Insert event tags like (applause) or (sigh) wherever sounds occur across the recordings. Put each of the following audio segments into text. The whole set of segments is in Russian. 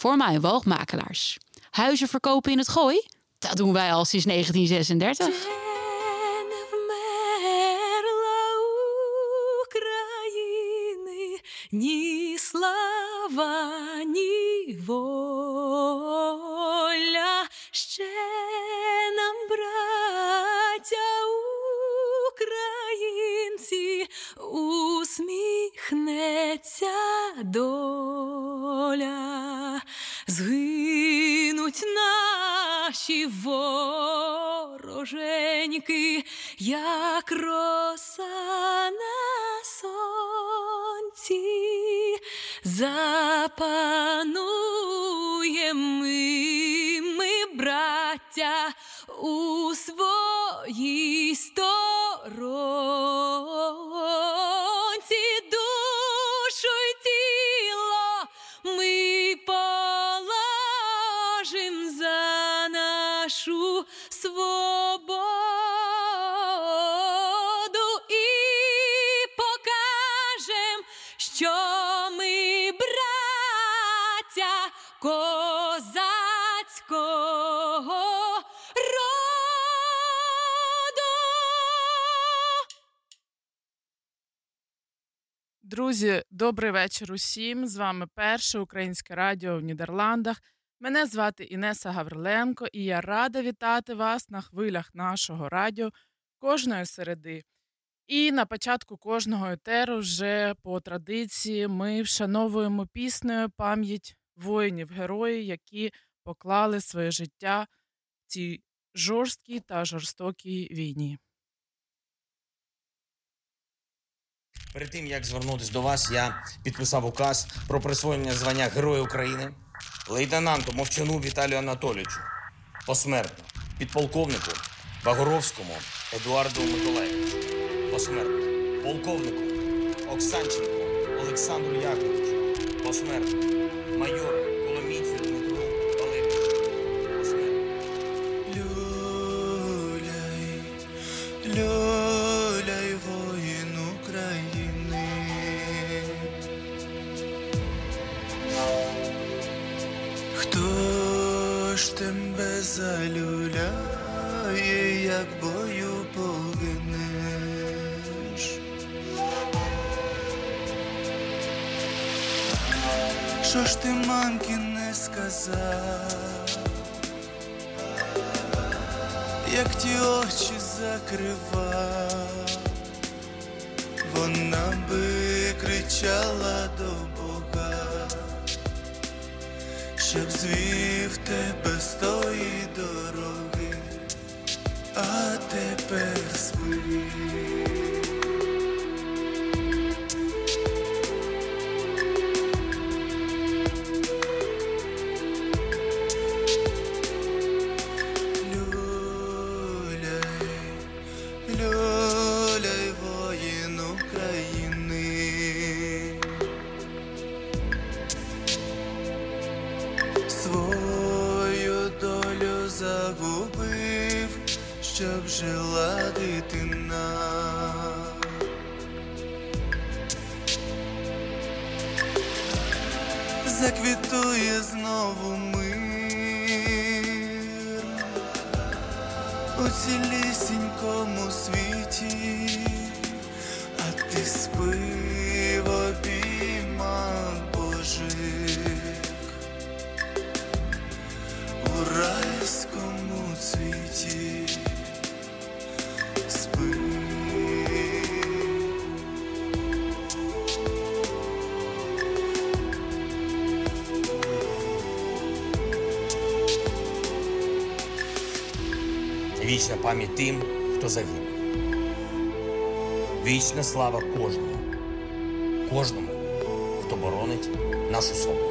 voor mijn woogmakelaars. Huizen verkopen in het gooi? Dat doen wij al sinds 1936. Запануєм ми, ми, браття, у добрий вечір усім. З вами перше українське радіо в Нідерландах. Мене звати Інеса Гавриленко, і я рада вітати вас на хвилях нашого радіо кожної середи. І на початку кожного етеру, вже по традиції, ми вшановуємо піснею пам'ять воїнів-героїв, які поклали своє життя в цій жорсткій та жорстокій війні. Перед тим як звернутися до вас, я підписав указ про присвоєння звання Героя України. Лейтенанту Мовчану Віталію Анатолійовичу посмертно, підполковнику Вагоровському Едуарду Миколаєвичу посмертно, полковнику Оксанченку Олександру Яковлевичу посмертно, майору Коломійцю Дмитру Валерійовичу посмертно. Залюляє, як бою погинеш? Що ж ти мамки не сказав? як ті очі закривав, вона би кричала до щоб звів тебе з тої дороги, а тепер спи. Щоб жила дитина. Заквітує знову мир у цілісінькому світі, а ти спи в обіймах Божих у райському цвіті. Вічна пам'ять тим, хто загинув. Вічна слава кожному, кожному, хто боронить нашу свободу.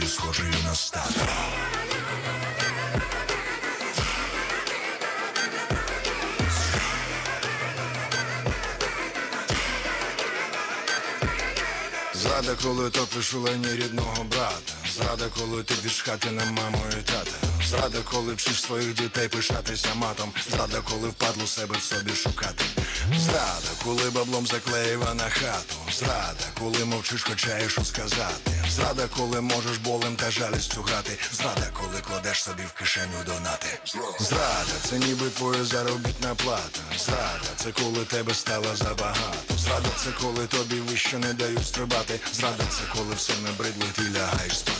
Нацією схожою на стадо? Зрада, коли топиш у лені рідного брата. Зрада, коли ти від хати на маму і тата. Зрада, коли вчиш своїх дітей пишатися матом. Зрада, коли впадло себе в собі шукати. Зрада, коли баблом заклеїва на хату. Зрада, коли мовчиш, хоча є що сказати. Зрада, коли можеш болем та жалістю грати. Зрада, коли кладеш собі в кишеню донати. Зрада, це ніби твоя заробітна плата. Зрада, це коли тебе стало забагато. Зрада, це коли тобі вище не дають стрибати. Зрада, це коли все набридло, ти лягаєш спати.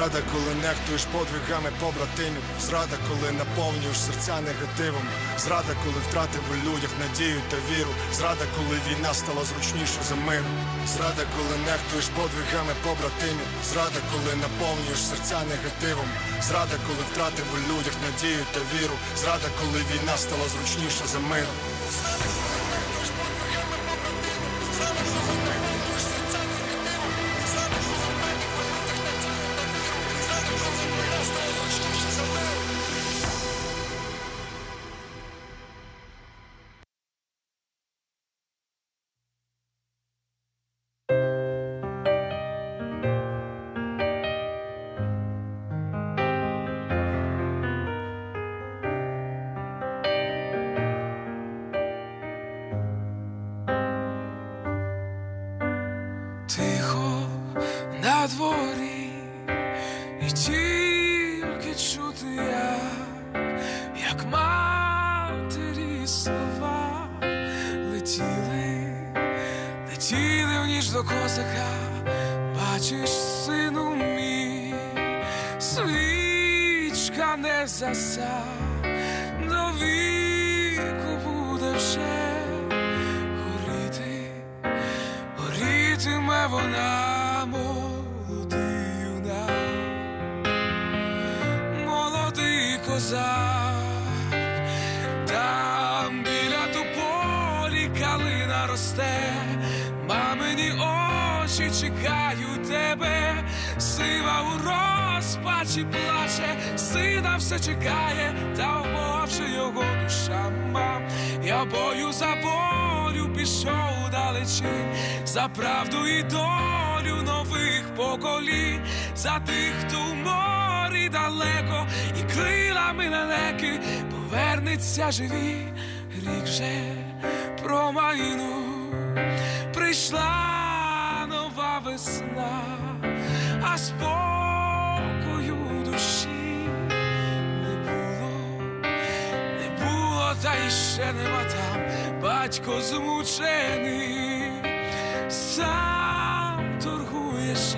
Зрада, коли нехтуєш подвигами побратимів, зрада, коли наповнюєш серця негативом, зрада, коли втратив у людях надію та віру, зрада, коли війна стала зручніше за мир, зрада, коли нехтуєш подвигами побратимів, зрада, коли наповнюєш серця негативом, зрада, коли втратив у людях надію та віру, зрада, коли війна стала зручніше за мир. За правду і долю нових поколінь, за тих, хто в морі далеко, і крилами лелеки повернеться живі, рік же промайну прийшла нова весна, а спокою душі не було не було, та й ще нема там. Батько змучений, sam torchujesz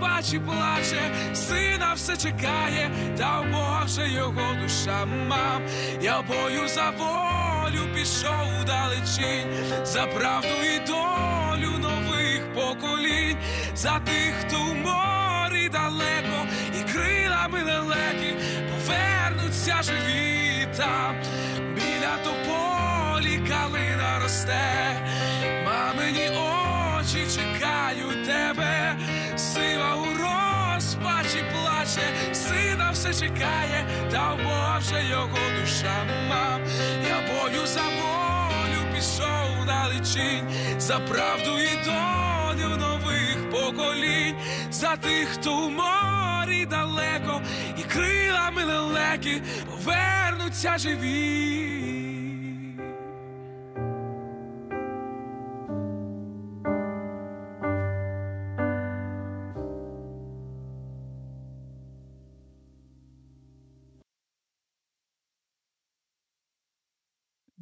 розпачі плаче, сина все чекає, та в Бога вже його душа мам. Я бою за волю пішов далечінь, за правду і долю нових поколінь, за тих, хто в морі далеко, і крилами лелеки повернуться живі там, біля тополі калина росте, мамині очі чекають тебе, плаче, сина все чекає, та в Бога вже його душа мам. Я бою за волю пішов далечінь, за правду і долю нових поколінь, за тих, хто у морі далеко, і крилами лелеки повернуться живі.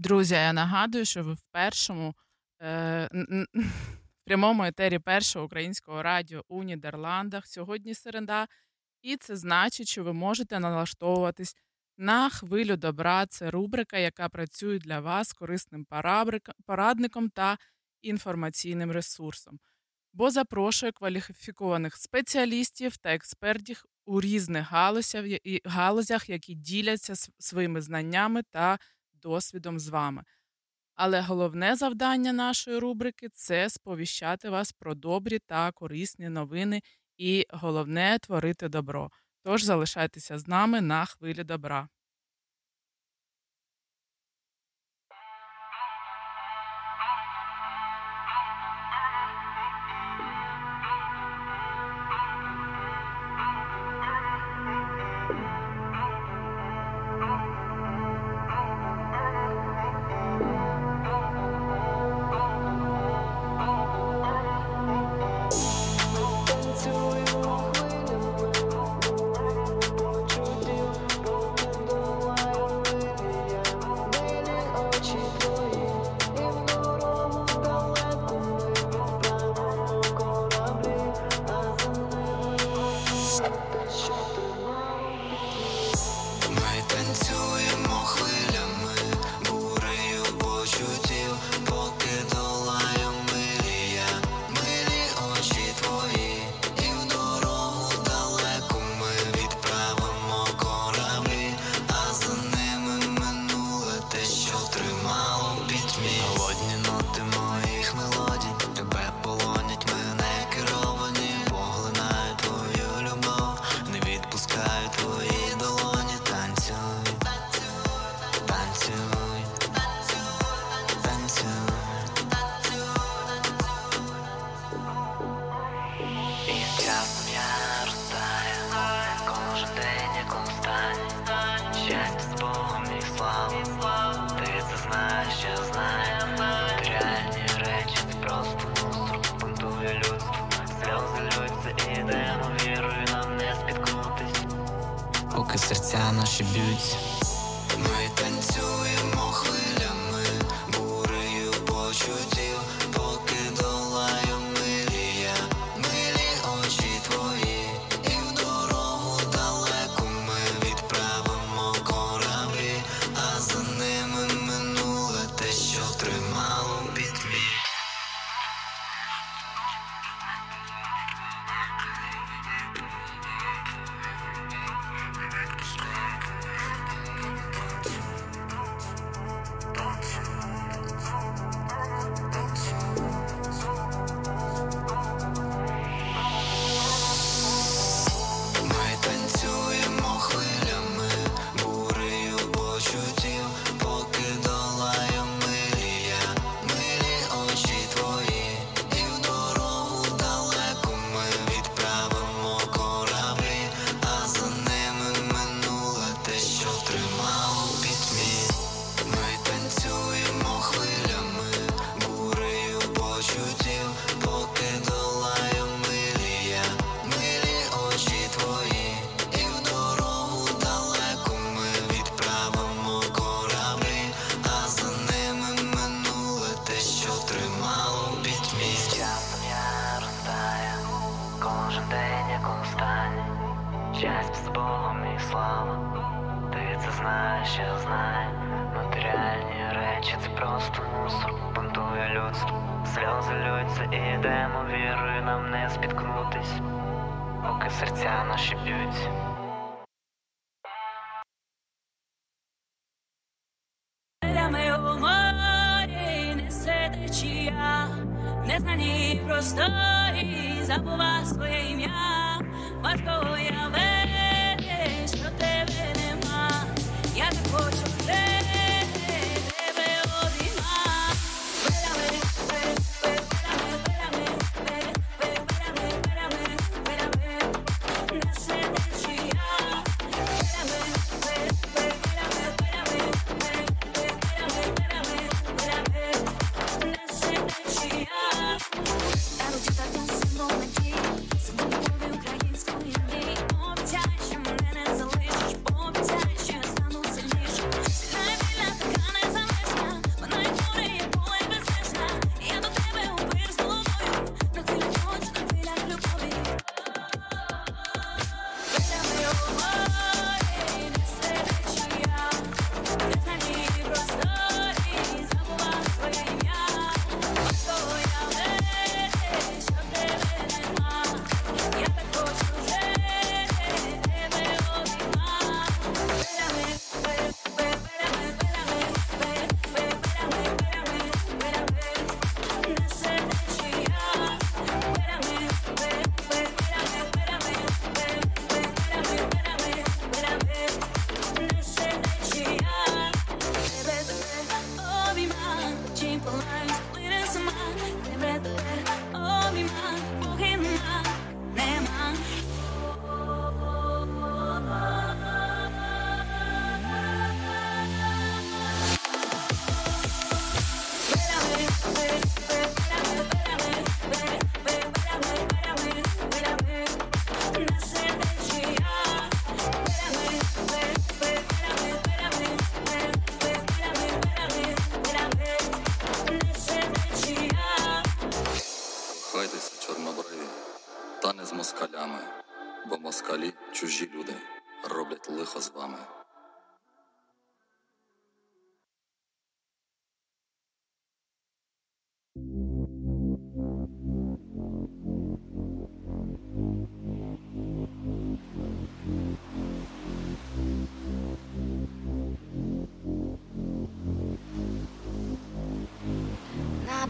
Друзі, я нагадую, що ви в першому е, в прямому етері першого українського радіо у Нідерландах. Сьогодні середа, і це значить, що ви можете налаштовуватись на хвилю добра. Це рубрика, яка працює для вас корисним порадником та інформаційним ресурсом, бо запрошує кваліфікованих спеціалістів та експертів у різних галузях, які діляться своїми знаннями та досвідом з вами. Але головне завдання нашої рубрики це сповіщати вас про добрі та корисні новини, і головне творити добро. Тож залишайтеся з нами на хвилі добра.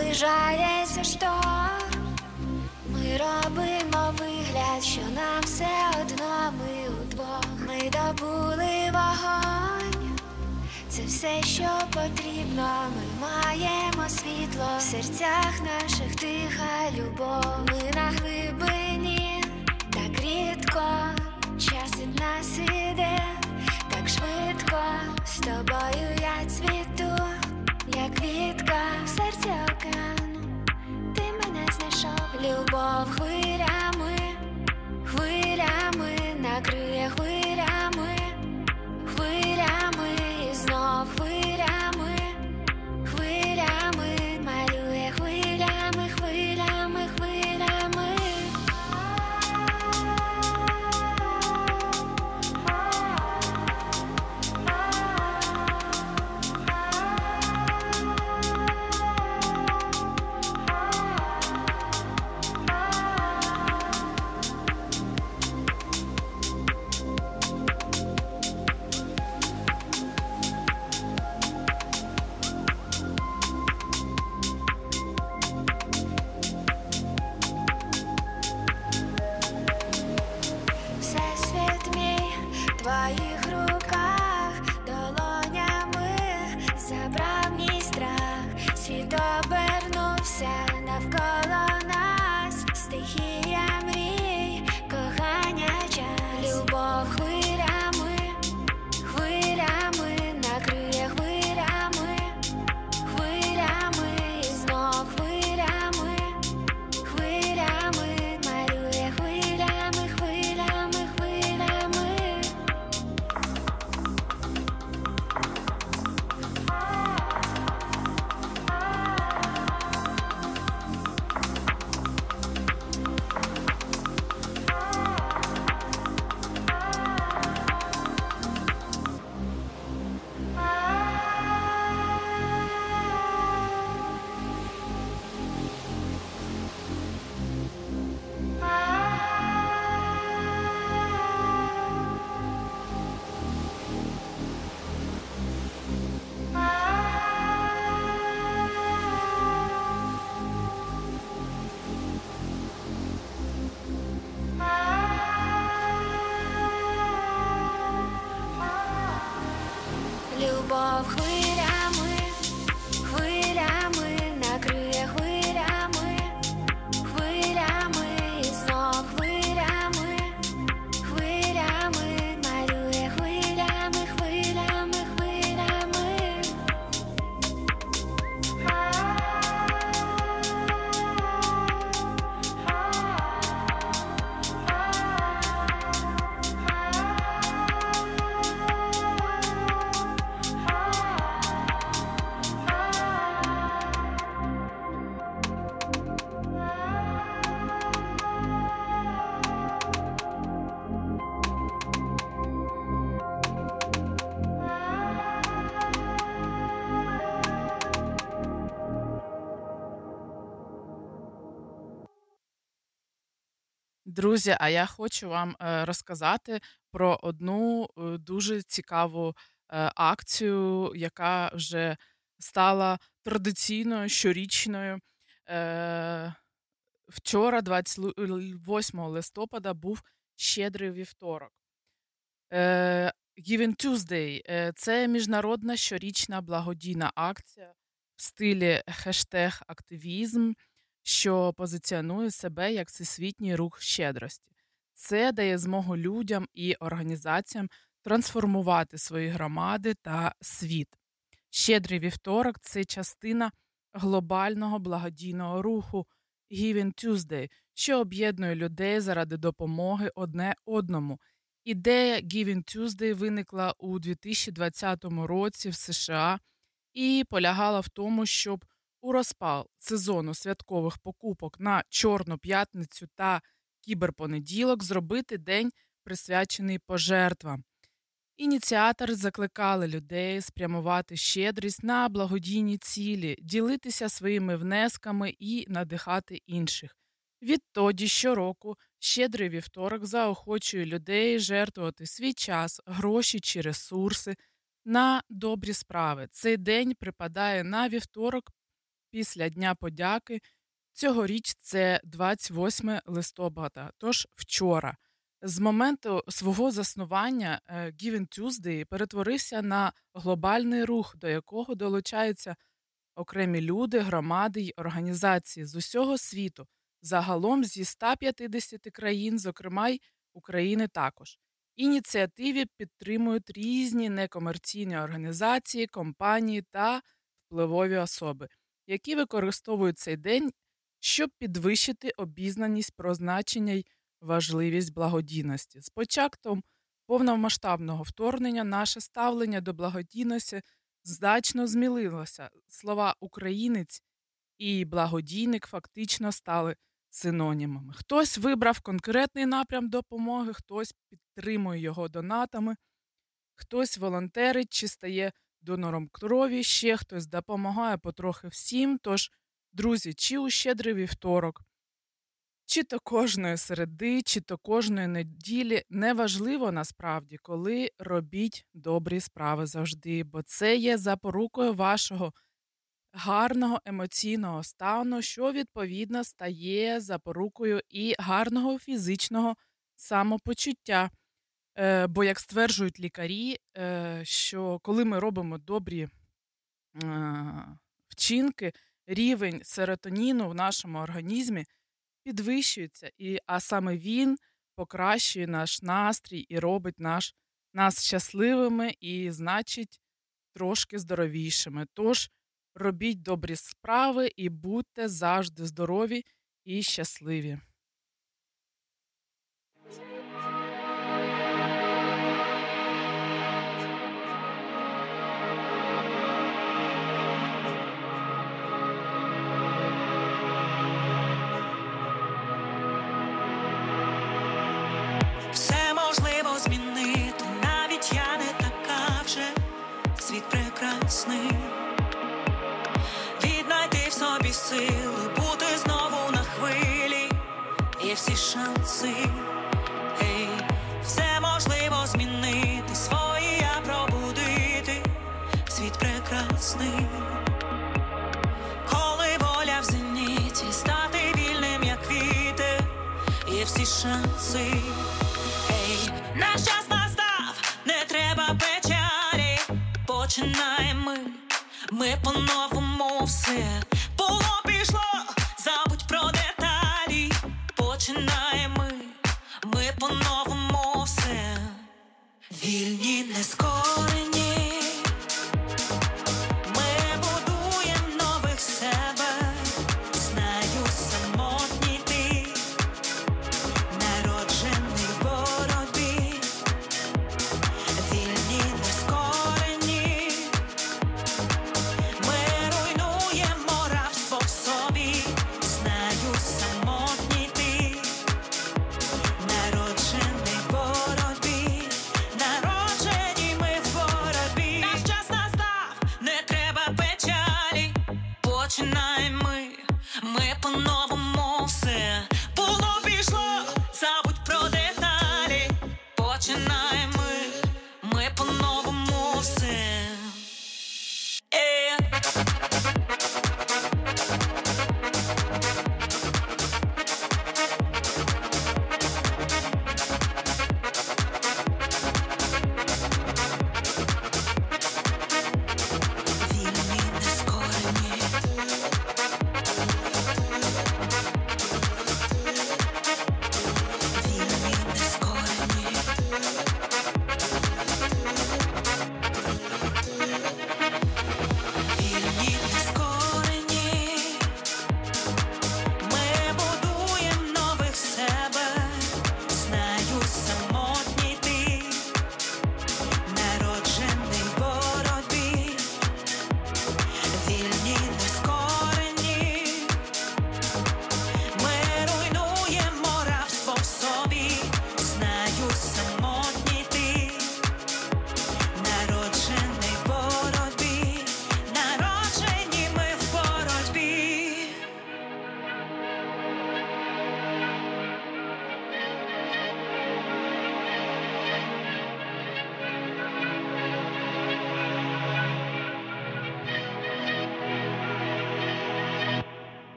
Наближається шторм, ми робимо вигляд, що нам все одно ми удвох. Ми добули вогонь, це все, що потрібно. Ми маємо світло в серцях наших тиха любов. Ми на глибині, так рідко, час від нас іде, так швидко з тобою я цвіту, як від. в серці океану, ти мене знайшов, любов хвилями, хвилями накриє хвилями. Друзі, а я хочу вам е, розказати про одну е, дуже цікаву е, акцію, яка вже стала традиційною щорічною. Вчора, 28 листопада, був щедрий вівторок. Giving Tuesday це міжнародна щорічна благодійна акція в стилі хештег активізм, що позиціонує себе як всесвітній рух щедрості. Це дає змогу людям і організаціям трансформувати свої громади та світ. Щедрий вівторок це частина глобального благодійного руху Giving Tuesday, що об'єднує людей заради допомоги одне одному. Ідея Giving Tuesday виникла у 2020 році в США і полягала в тому, щоб у розпал сезону святкових покупок на Чорну п'ятницю та кіберпонеділок зробити день, присвячений пожертвам. Ініціатори закликали людей спрямувати щедрість на благодійні цілі, ділитися своїми внесками і надихати інших. Відтоді щороку щедрий вівторок заохочує людей жертвувати свій час, гроші чи ресурси на добрі справи. Цей день припадає на вівторок після Дня подяки. Цьогоріч це 28 листопада, тож вчора. З моменту свого заснування е, Giving Tuesday перетворився на глобальний рух, до якого долучаються окремі люди, громади й організації з усього світу, загалом зі 150 країн, зокрема й України також. Ініціативі підтримують різні некомерційні організації, компанії та впливові особи, які використовують цей день, щоб підвищити обізнаність про значення й важливість благодійності. З початком повномасштабного вторгнення наше ставлення до благодійності значно змінилося. Слова українець і благодійник фактично стали синонімами. Хтось вибрав конкретний напрям допомоги, хтось підтримує його донатами, хтось волонтерить чи стає донором крові, ще хтось допомагає потрохи всім. Тож, друзі, чи у щедрий вівторок, чи то кожної середи, чи то кожної неділі неважливо насправді, коли робіть добрі справи завжди, бо це є запорукою вашого гарного емоційного стану, що відповідно стає запорукою і гарного фізичного самопочуття. Е, Бо, як стверджують лікарі, е, що коли ми робимо добрі е, вчинки, рівень серотоніну в нашому організмі підвищується, і, а саме він покращує наш настрій і робить наш, нас щасливими і, значить, трошки здоровішими. Тож робіть добрі справи і будьте завжди здорові і щасливі. Прекрасний. Віднайти в собі сили, бути знову на хвилі, є всі шанси. Ей, все можливо змінити, свої я пробудити, світ прекрасний. Коли воля в зеніті, стати вільним, як вітер, є всі шанси. Ей, наш час настав, не треба печалі, починаємо ми, ми по-новому все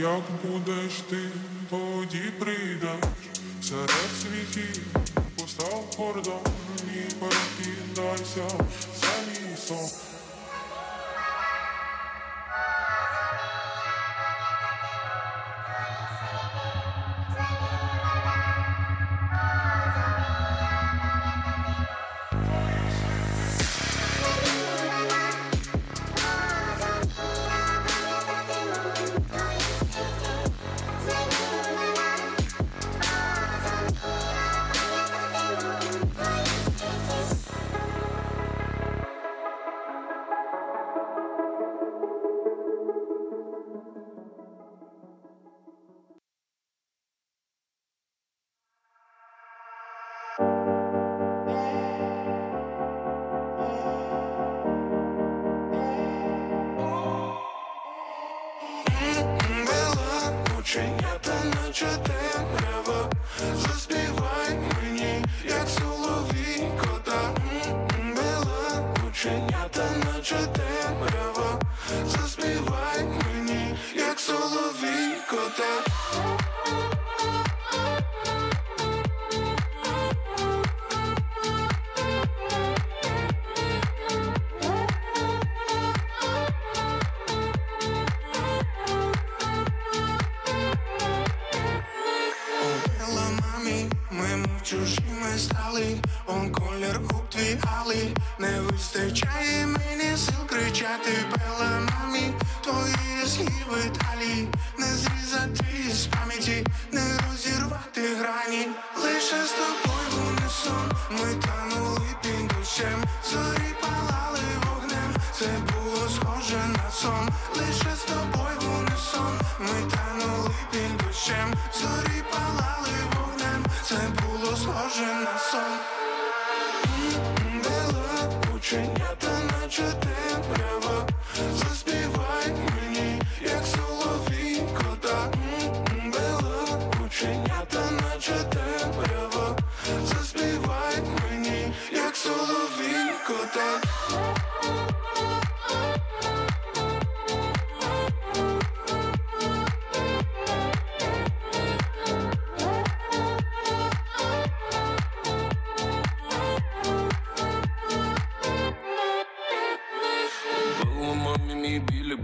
Як будеш ти, тоді прийдеш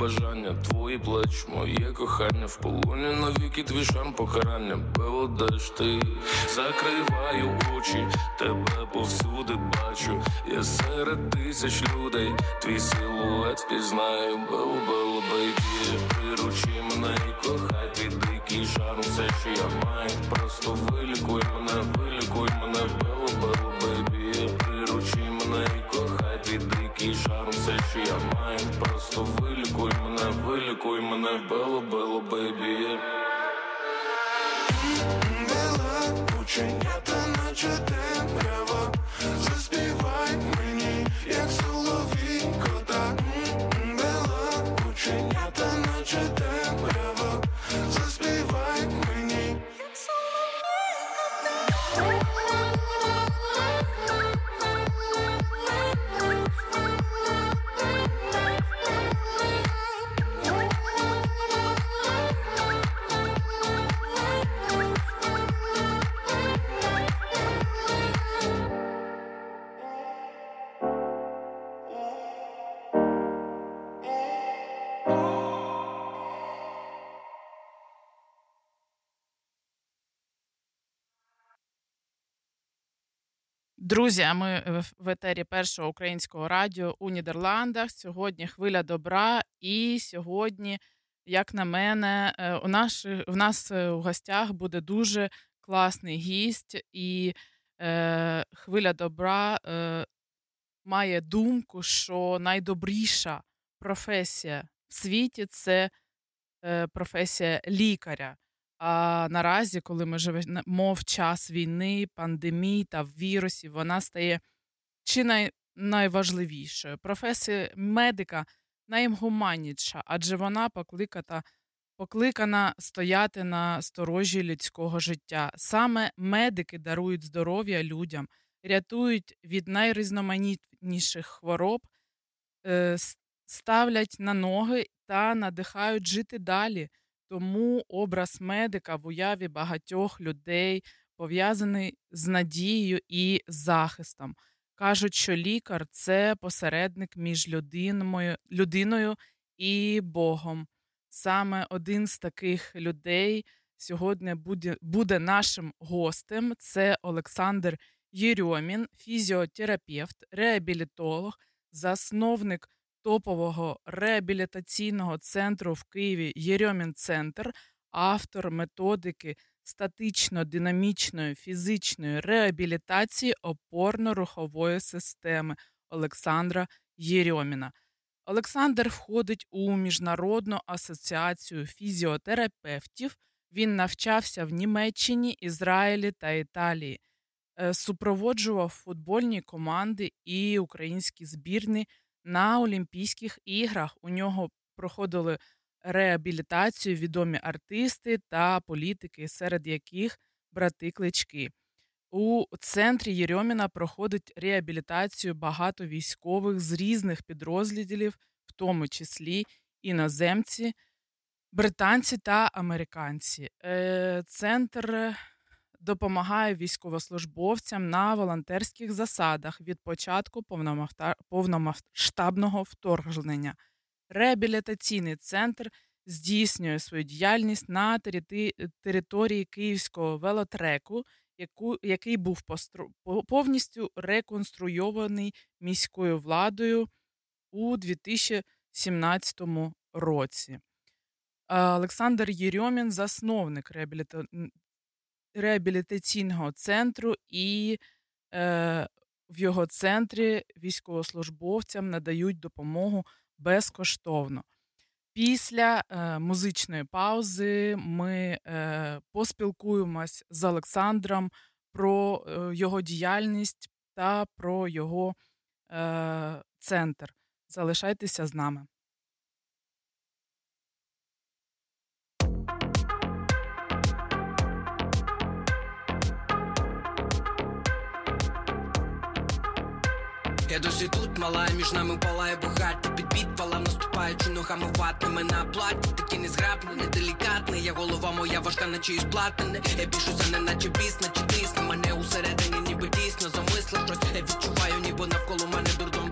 бажання, твої плеч, моє кохання. В полоні навіки твій шарм покарання, пиво даш ти? Закриваю очі, тебе повсюди бачу, я серед тисяч людей, твій силует впізнаю, бело, бело, бейбі, приручи мене і кохай, твій дикий шарм, все, що я маю, просто вилікуй мене, вилікуй мене, бело, бело, бейбі, приручи мене і кохай, твій дикий шарм, все, що я маю, просто вилікуй мене, вилікуй мене, бело, бело, бейбі. Бела ученята, наче темрява Друзі, ми в- в етері першого українського радіо у Нідерландах. Сьогодні хвиля добра, і сьогодні, як на мене, е, у нас, в нас е, у гостях буде дуже класний гість, і е, хвиля добра е, має думку, що найдобріша професія в світі це е, професія лікаря. А наразі, коли ми живемо в час війни, пандемії та вірусів, вона стає чи най, найважливішою. Професія медика найгуманніша, адже вона покликана, покликана стояти на сторожі людського життя. Саме медики дарують здоров'я людям, рятують від найрізноманітніших хвороб, е, ставлять на ноги та надихають жити далі. Тому образ медика в уяві багатьох людей пов'язаний з надією і захистом. Кажуть, що лікар це посередник між людиною, і Богом. Саме один з таких людей сьогодні буде нашим гостем. Це Олександр Єрьомін, фізіотерапевт, реабілітолог, засновник топового реабілітаційного центру в Києві Єрьомін Центр, автор методики статично-динамічної фізичної реабілітації опорно-рухової системи Олександра Єрьоміна. Олександр входить у Міжнародну асоціацію фізіотерапевтів. Він навчався в Німеччині, Ізраїлі та Італії, Е, супроводжував футбольні команди і українські збірні на Олімпійських іграх. У нього проходили реабілітацію відомі артисти та політики, серед яких брати клички. У центрі Єрьоміна проходить реабілітацію багато військових з різних підрозділів, в тому числі іноземці, британці та американці. Е, Центр допомагає військовослужбовцям на волонтерських засадах від початку повномасштабного вторгнення. Реабілітаційний центр здійснює свою діяльність на території Київського велотреку, який був повністю реконструйований міською владою у 2017 році. Олександр Єрьомін, засновник реабілітаційного центру, і е, в його центрі військовослужбовцям надають допомогу безкоштовно. Після е, музичної паузи ми е, поспілкуємось з Олександром про е, його діяльність та про його е, центр. Залишайтеся з нами. Я досі тут мала, між нами палає багаття підвалом наступаючи ногами ватними на платі. Такі незграбний, неделікатний Я голова моя важка, наче із платини. Я бішуся, не наче пісна, наче тисне Мене усередині ніби дійсно замислив щось. Я відчуваю, ніби навколо мене дурдом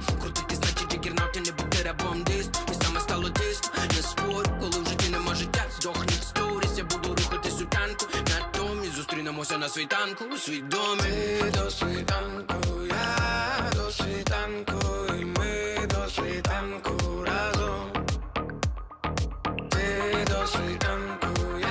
m'émotionne à sui tanco, sui dome. Sì, do sui tanco, yeah, do sui tanco, e me do sui tanco, raso. Sì, do sui tanco, yeah.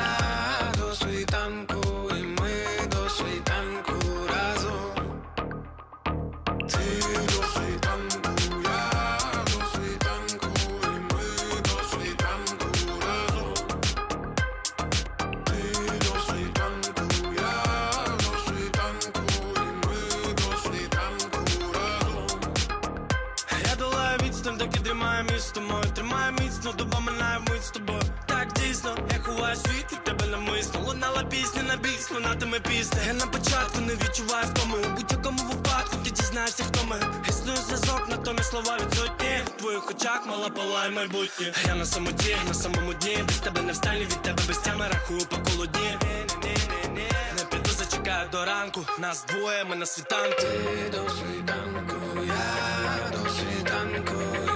Пісня на біс, лунатиме пісня Я на початку не відчуваю втоми. У будь-якому випадку ти дізнаєшся, хто ми. Існує зв'язок, натомість слова відсутні. В твоїх очах мала палає майбутнє. Я на самоті, на самому дні. Без тебе не встані, від тебе без тями. Рахую по колоді. Не піду, зачекаю до ранку. Нас двоє, ми на світанку. Ти до світанку, я до світанку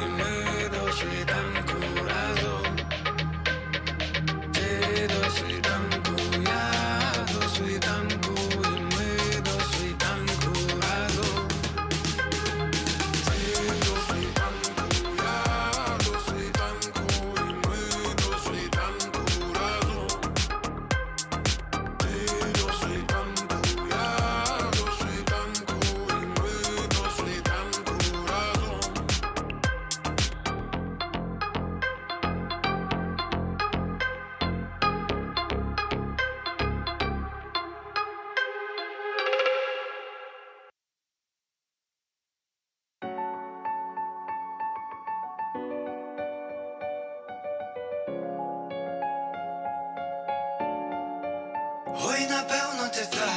Ой, напевно, ти та,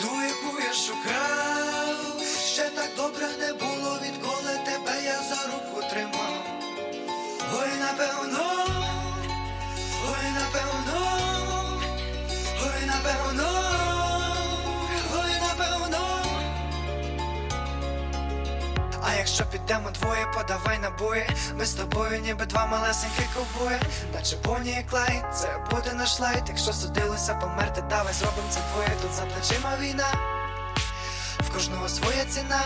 ту, яку я шукав. Ще так добре не було, відколи тебе я за руку тримав. Ой, напевно, Якщо підемо двоє, подавай набої. Ми з тобою ніби два малесенькі ковбої. Наче Бонні і Клайд, це буде наш лайт. Якщо судилося померти, давай зробимо це двоє. Тут за плечима війна, в кожного своя ціна.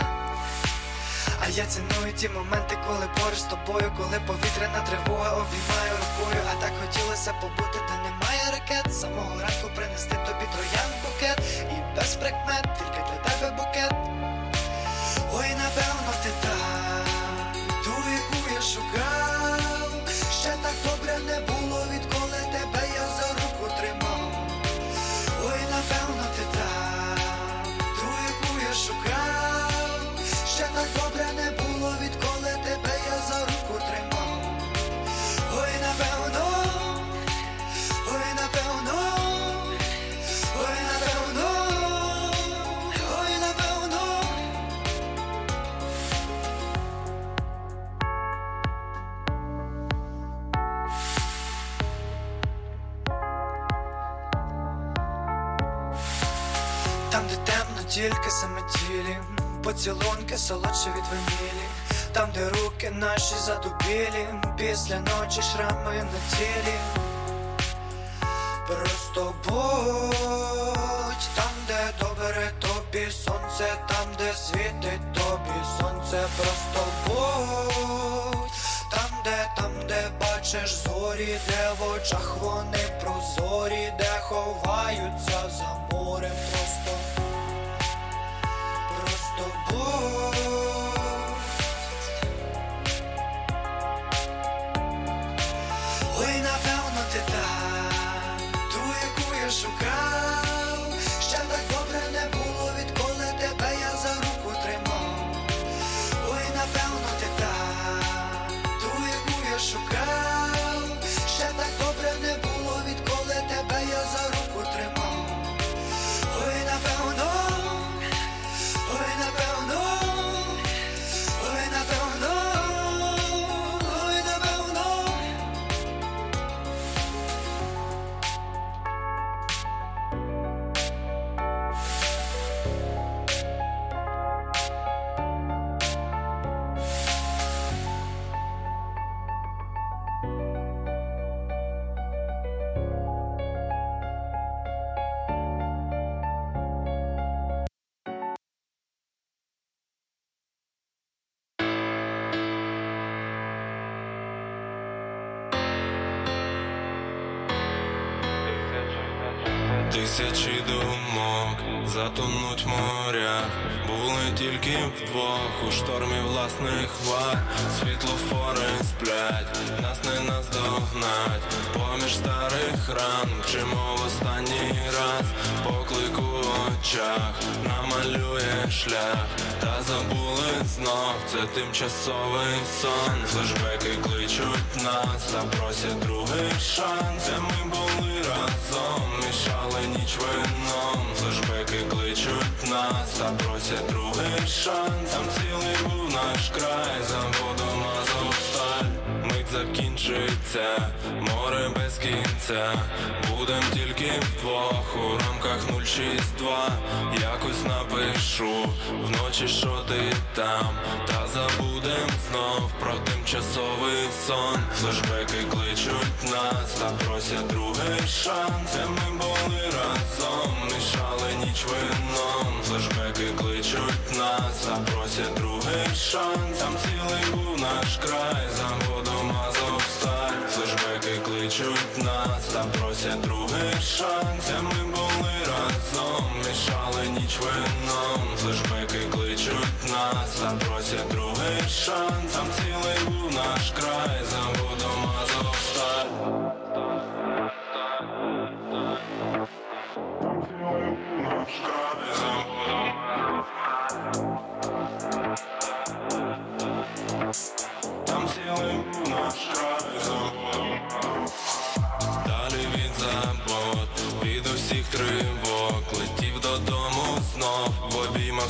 А я ціную ті моменти, коли поруч з тобою Коли повітряна тривога обіймаю рукою. А так хотілося побути, де немає ракет. Самого ранку принести тобі троян букет. І без прикмет, тільки для тебе солодші від ванілі, там, де руки наші задубілі, після ночі шрами на тілі. Просто будь там, де добре тобі сонце там, де світить тобі. Сонце просто будь там, де, там, де бачиш зорі, де в очах вони ран в останній раз Поклик у очах. Намалює шлях Та забули знов, це тимчасовий сон. Флешбеки кличуть нас та просять другий шанс. Де ми були разом, мішали ніч вином. Флешбеки кличуть нас та просять другий шанс. Там цілий був наш край, за водом Азовсталь Мить закінчиться, море без кінця. Будем тільки вдвох. У рамках 062 Якось напишу. Вночі, що ти там. Та забудем знов про тимчасовий сон. Флешбеки кличуть нас та просять другий шанс. Де ми були разом, мішали ніч вином. Флешбеки кличуть нас та просять другий шанс. Там цілий був наш край, за водом Азовсталь. Флешбеки кличуть нас та просять другий шанс Це ми були разом, мішали ніч вином. Флешбеки кличуть нас та просять другий шанс Там цілий був наш край,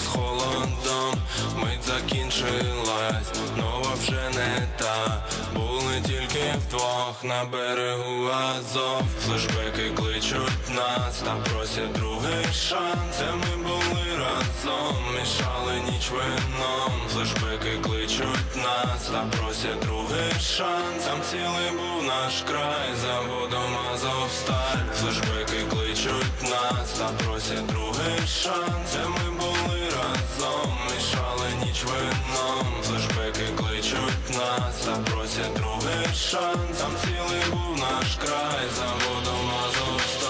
з холодом. Мить закінчилась, нова вже не та. Були тільки вдвох на берегу Азов. Флешбеки кличуть нас та просять другий шанс. Де ми були разом, мішали ніч вином. Флешбеки кличуть нас та просять другий шанс. Там цілий був наш край, за водом Азовсталь. Флешбеки кличуть нас та просять другий шанс. Де ми ніч вином Флешбеки кличуть нас та просять другий шанс. Там цілий був наш край, за водом Азовсталь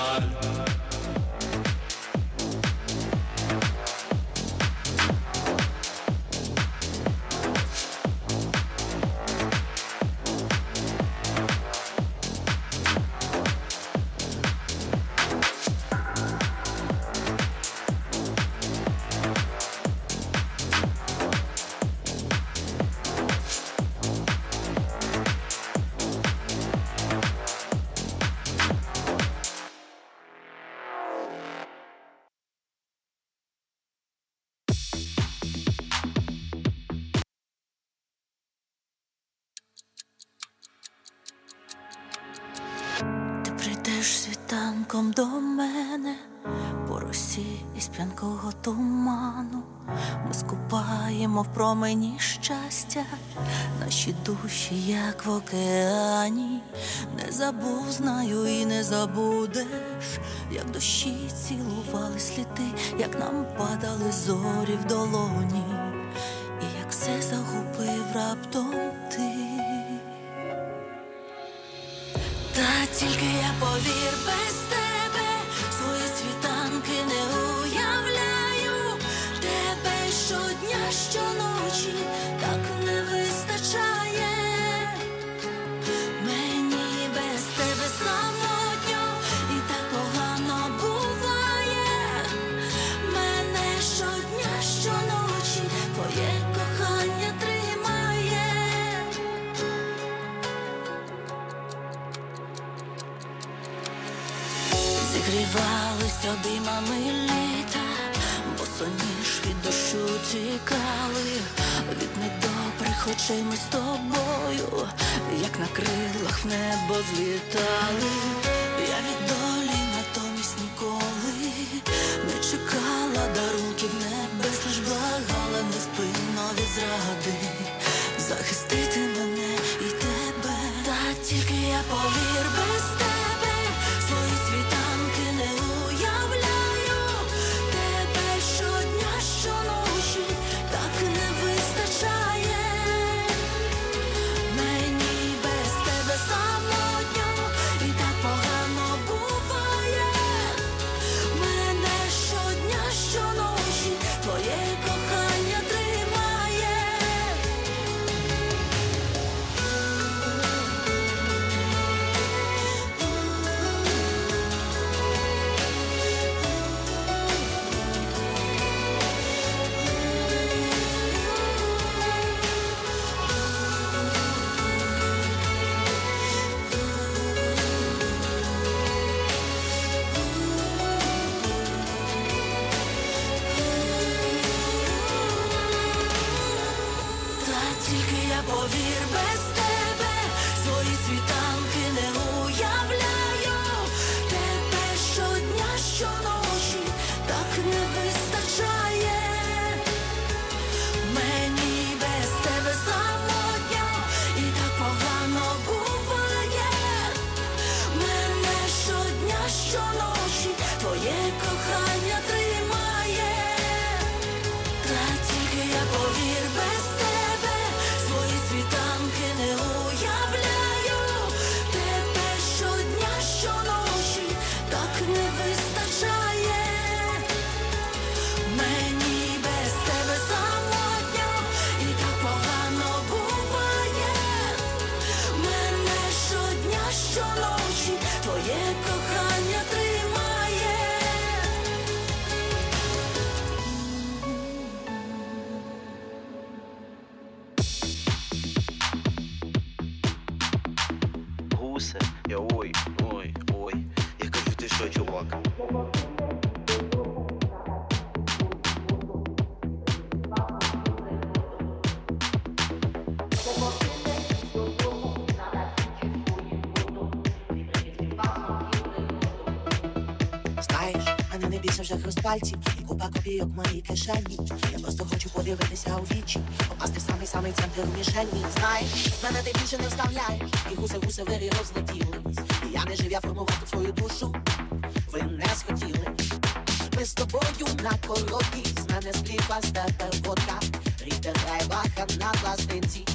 Ти до мене по росі і із п'янкого туману. Ми скупаємо в промені щастя, наші душі, як в океані. Не забув, знаю і не забудеш, як дощі цілували сліди, як нам падали зорі в долоні, і як все загубив раптом ти. Та тільки я повір без тебе, обіймами літа, бо соніж від дощу тікали, від недобрих очей ми з тобою, як на крилах в небо злітали. Я від долі натомість ніколи не чекала дарунків небес, лиш благала невпинно від зради, захистити мене і тебе, та тільки я повір без тебе, копійок моїй кишені. Я просто хочу подивитися у вічі, попасти в самий самий центр мішені. Знаєш, мене ти більше не вставляєш, і гуси гуси вирі розлетілись. І я не жив, я формувати свою душу. Ви не схотіли. Ми з тобою на коробі, з мене скліпа, з тебе водка. Рітер баха на пластинці.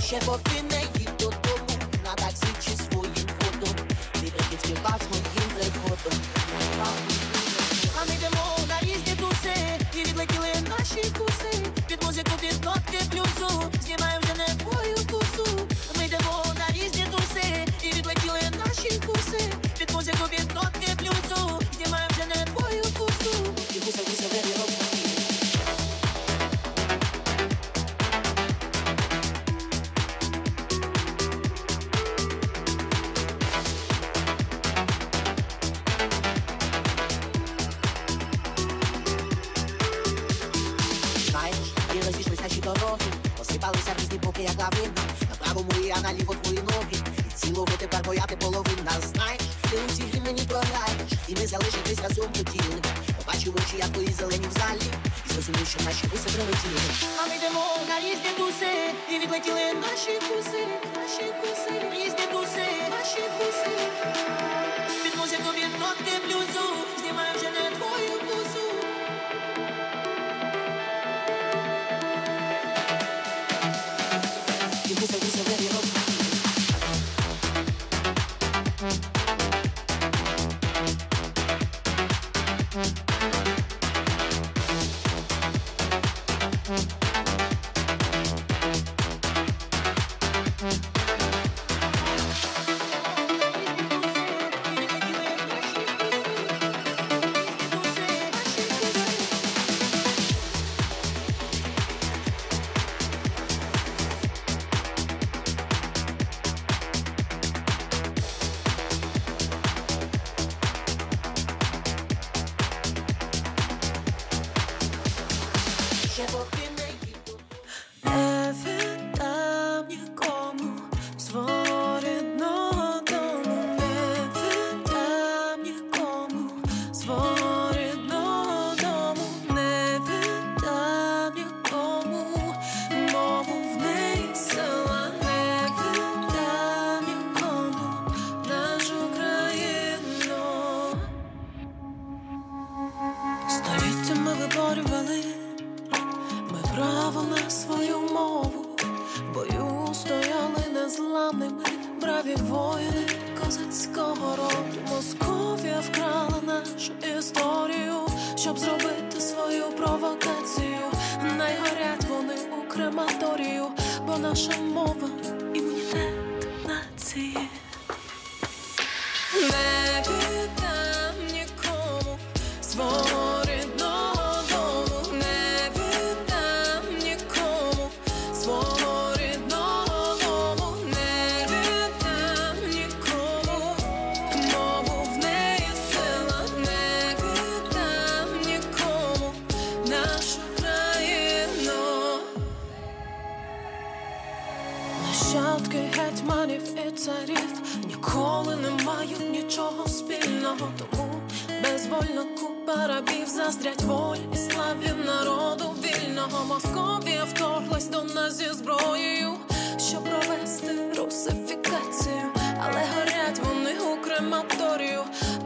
Ще поки не їдь додому, на таксі чи своїм ходом. Ти прихід співав з моїм приходом.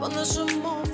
忘了什么？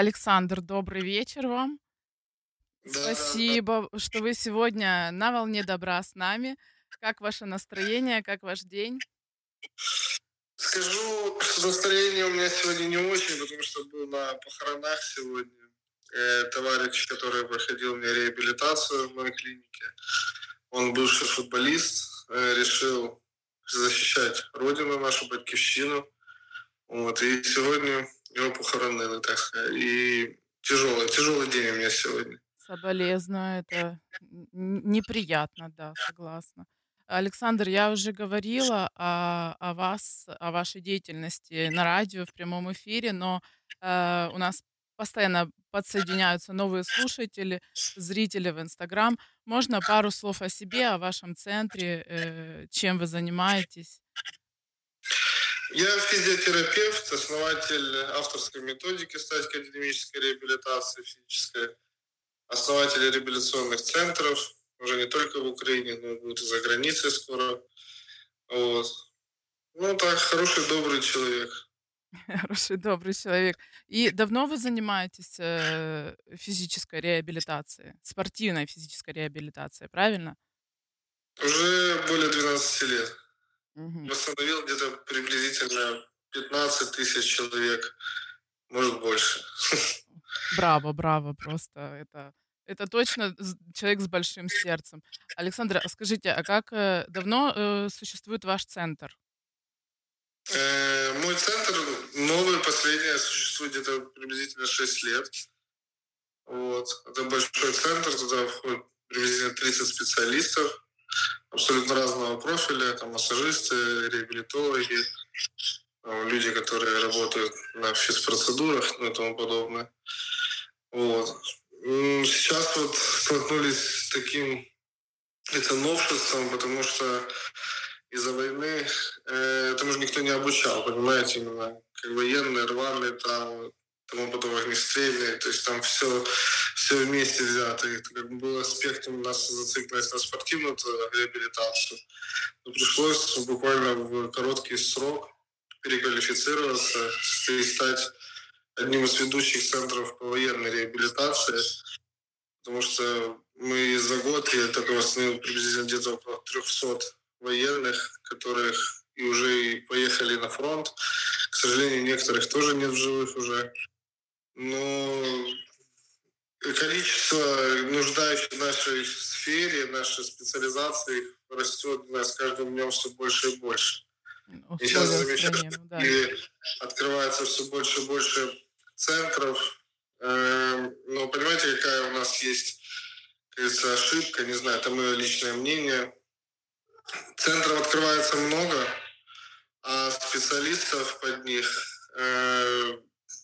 Александр, добрый вечер вам. Спасибо, что вы сегодня на волне добра с нами. Как ваше настроение, как ваш день? Скажу, что настроение у меня сегодня не очень, потому что был на похоронах сегодня. Э, товарищ, который проходил мне реабилитацию в моей клинике, он бывший футболист, э, решил защищать родину нашу, батькивщину. Вот, и сегодня его похоронили, так сказать. И тяжелый, тяжелый день у меня сегодня. Соболезную, это неприятно, да, согласна. Александр, я уже говорила о, о вас, о вашей деятельности на радио в прямом эфире, но э, у нас постоянно подсоединяются новые слушатели, зрители в Инстаграм. Можно пару слов о себе, о вашем центре, э, чем вы занимаетесь? Я физиотерапевт, основатель авторской методики статики академической реабилитации физической, основатель реабилитационных центров, уже не только в Украине, но и будет и за границей скоро. Вот. Ну так, хороший, добрый человек. (laughs) Хороший, добрый человек. И давно вы занимаетесь э, физической реабилитацией, спортивной физической реабилитацией, правильно? Уже более 12 лет. Восстановил где-то приблизительно 15 тысяч человек, может больше. (laughs) Браво, браво, просто это, это точно человек с большим сердцем. Александр, а скажите, а как э, давно э, существует ваш центр? Э, Мой центр новый, последний, существует где-то приблизительно 6 лет. Вот. Это большой центр, туда входит приблизительно 30 специалистов абсолютно разного профиля, там массажисты, реабилитологи, люди, которые работают на физпроцедурах ну, и тому подобное. Вот. Сейчас вот столкнулись с таким это новшеством, потому что из-за войны э, этому же никто не обучал, понимаете, именно как военные, рваные там, тому подобное, огнестрельные, то есть там все, все вместе взято. Это как бы был аспект у нас зацикленность на спортивную реабилитацию. Но пришлось буквально в короткий срок переквалифицироваться и стать одним из ведущих центров по военной реабилитации, потому что мы за год, я только восстановил приблизительно где-то около 300 военных, которых и уже и поехали на фронт. К сожалению, некоторых тоже нет в живых уже. Но количество нуждающих в нашей сфере, нашей специализации растет не знаю, с каждым днем все больше и больше. И сейчас замечаю, стране, что ну да. открывается все больше и больше центров. Эм, Но понимаете, какая у нас есть, говорится, ошибка, не знаю, это мое личное мнение. Центров открывается много, а специалистов под них, э,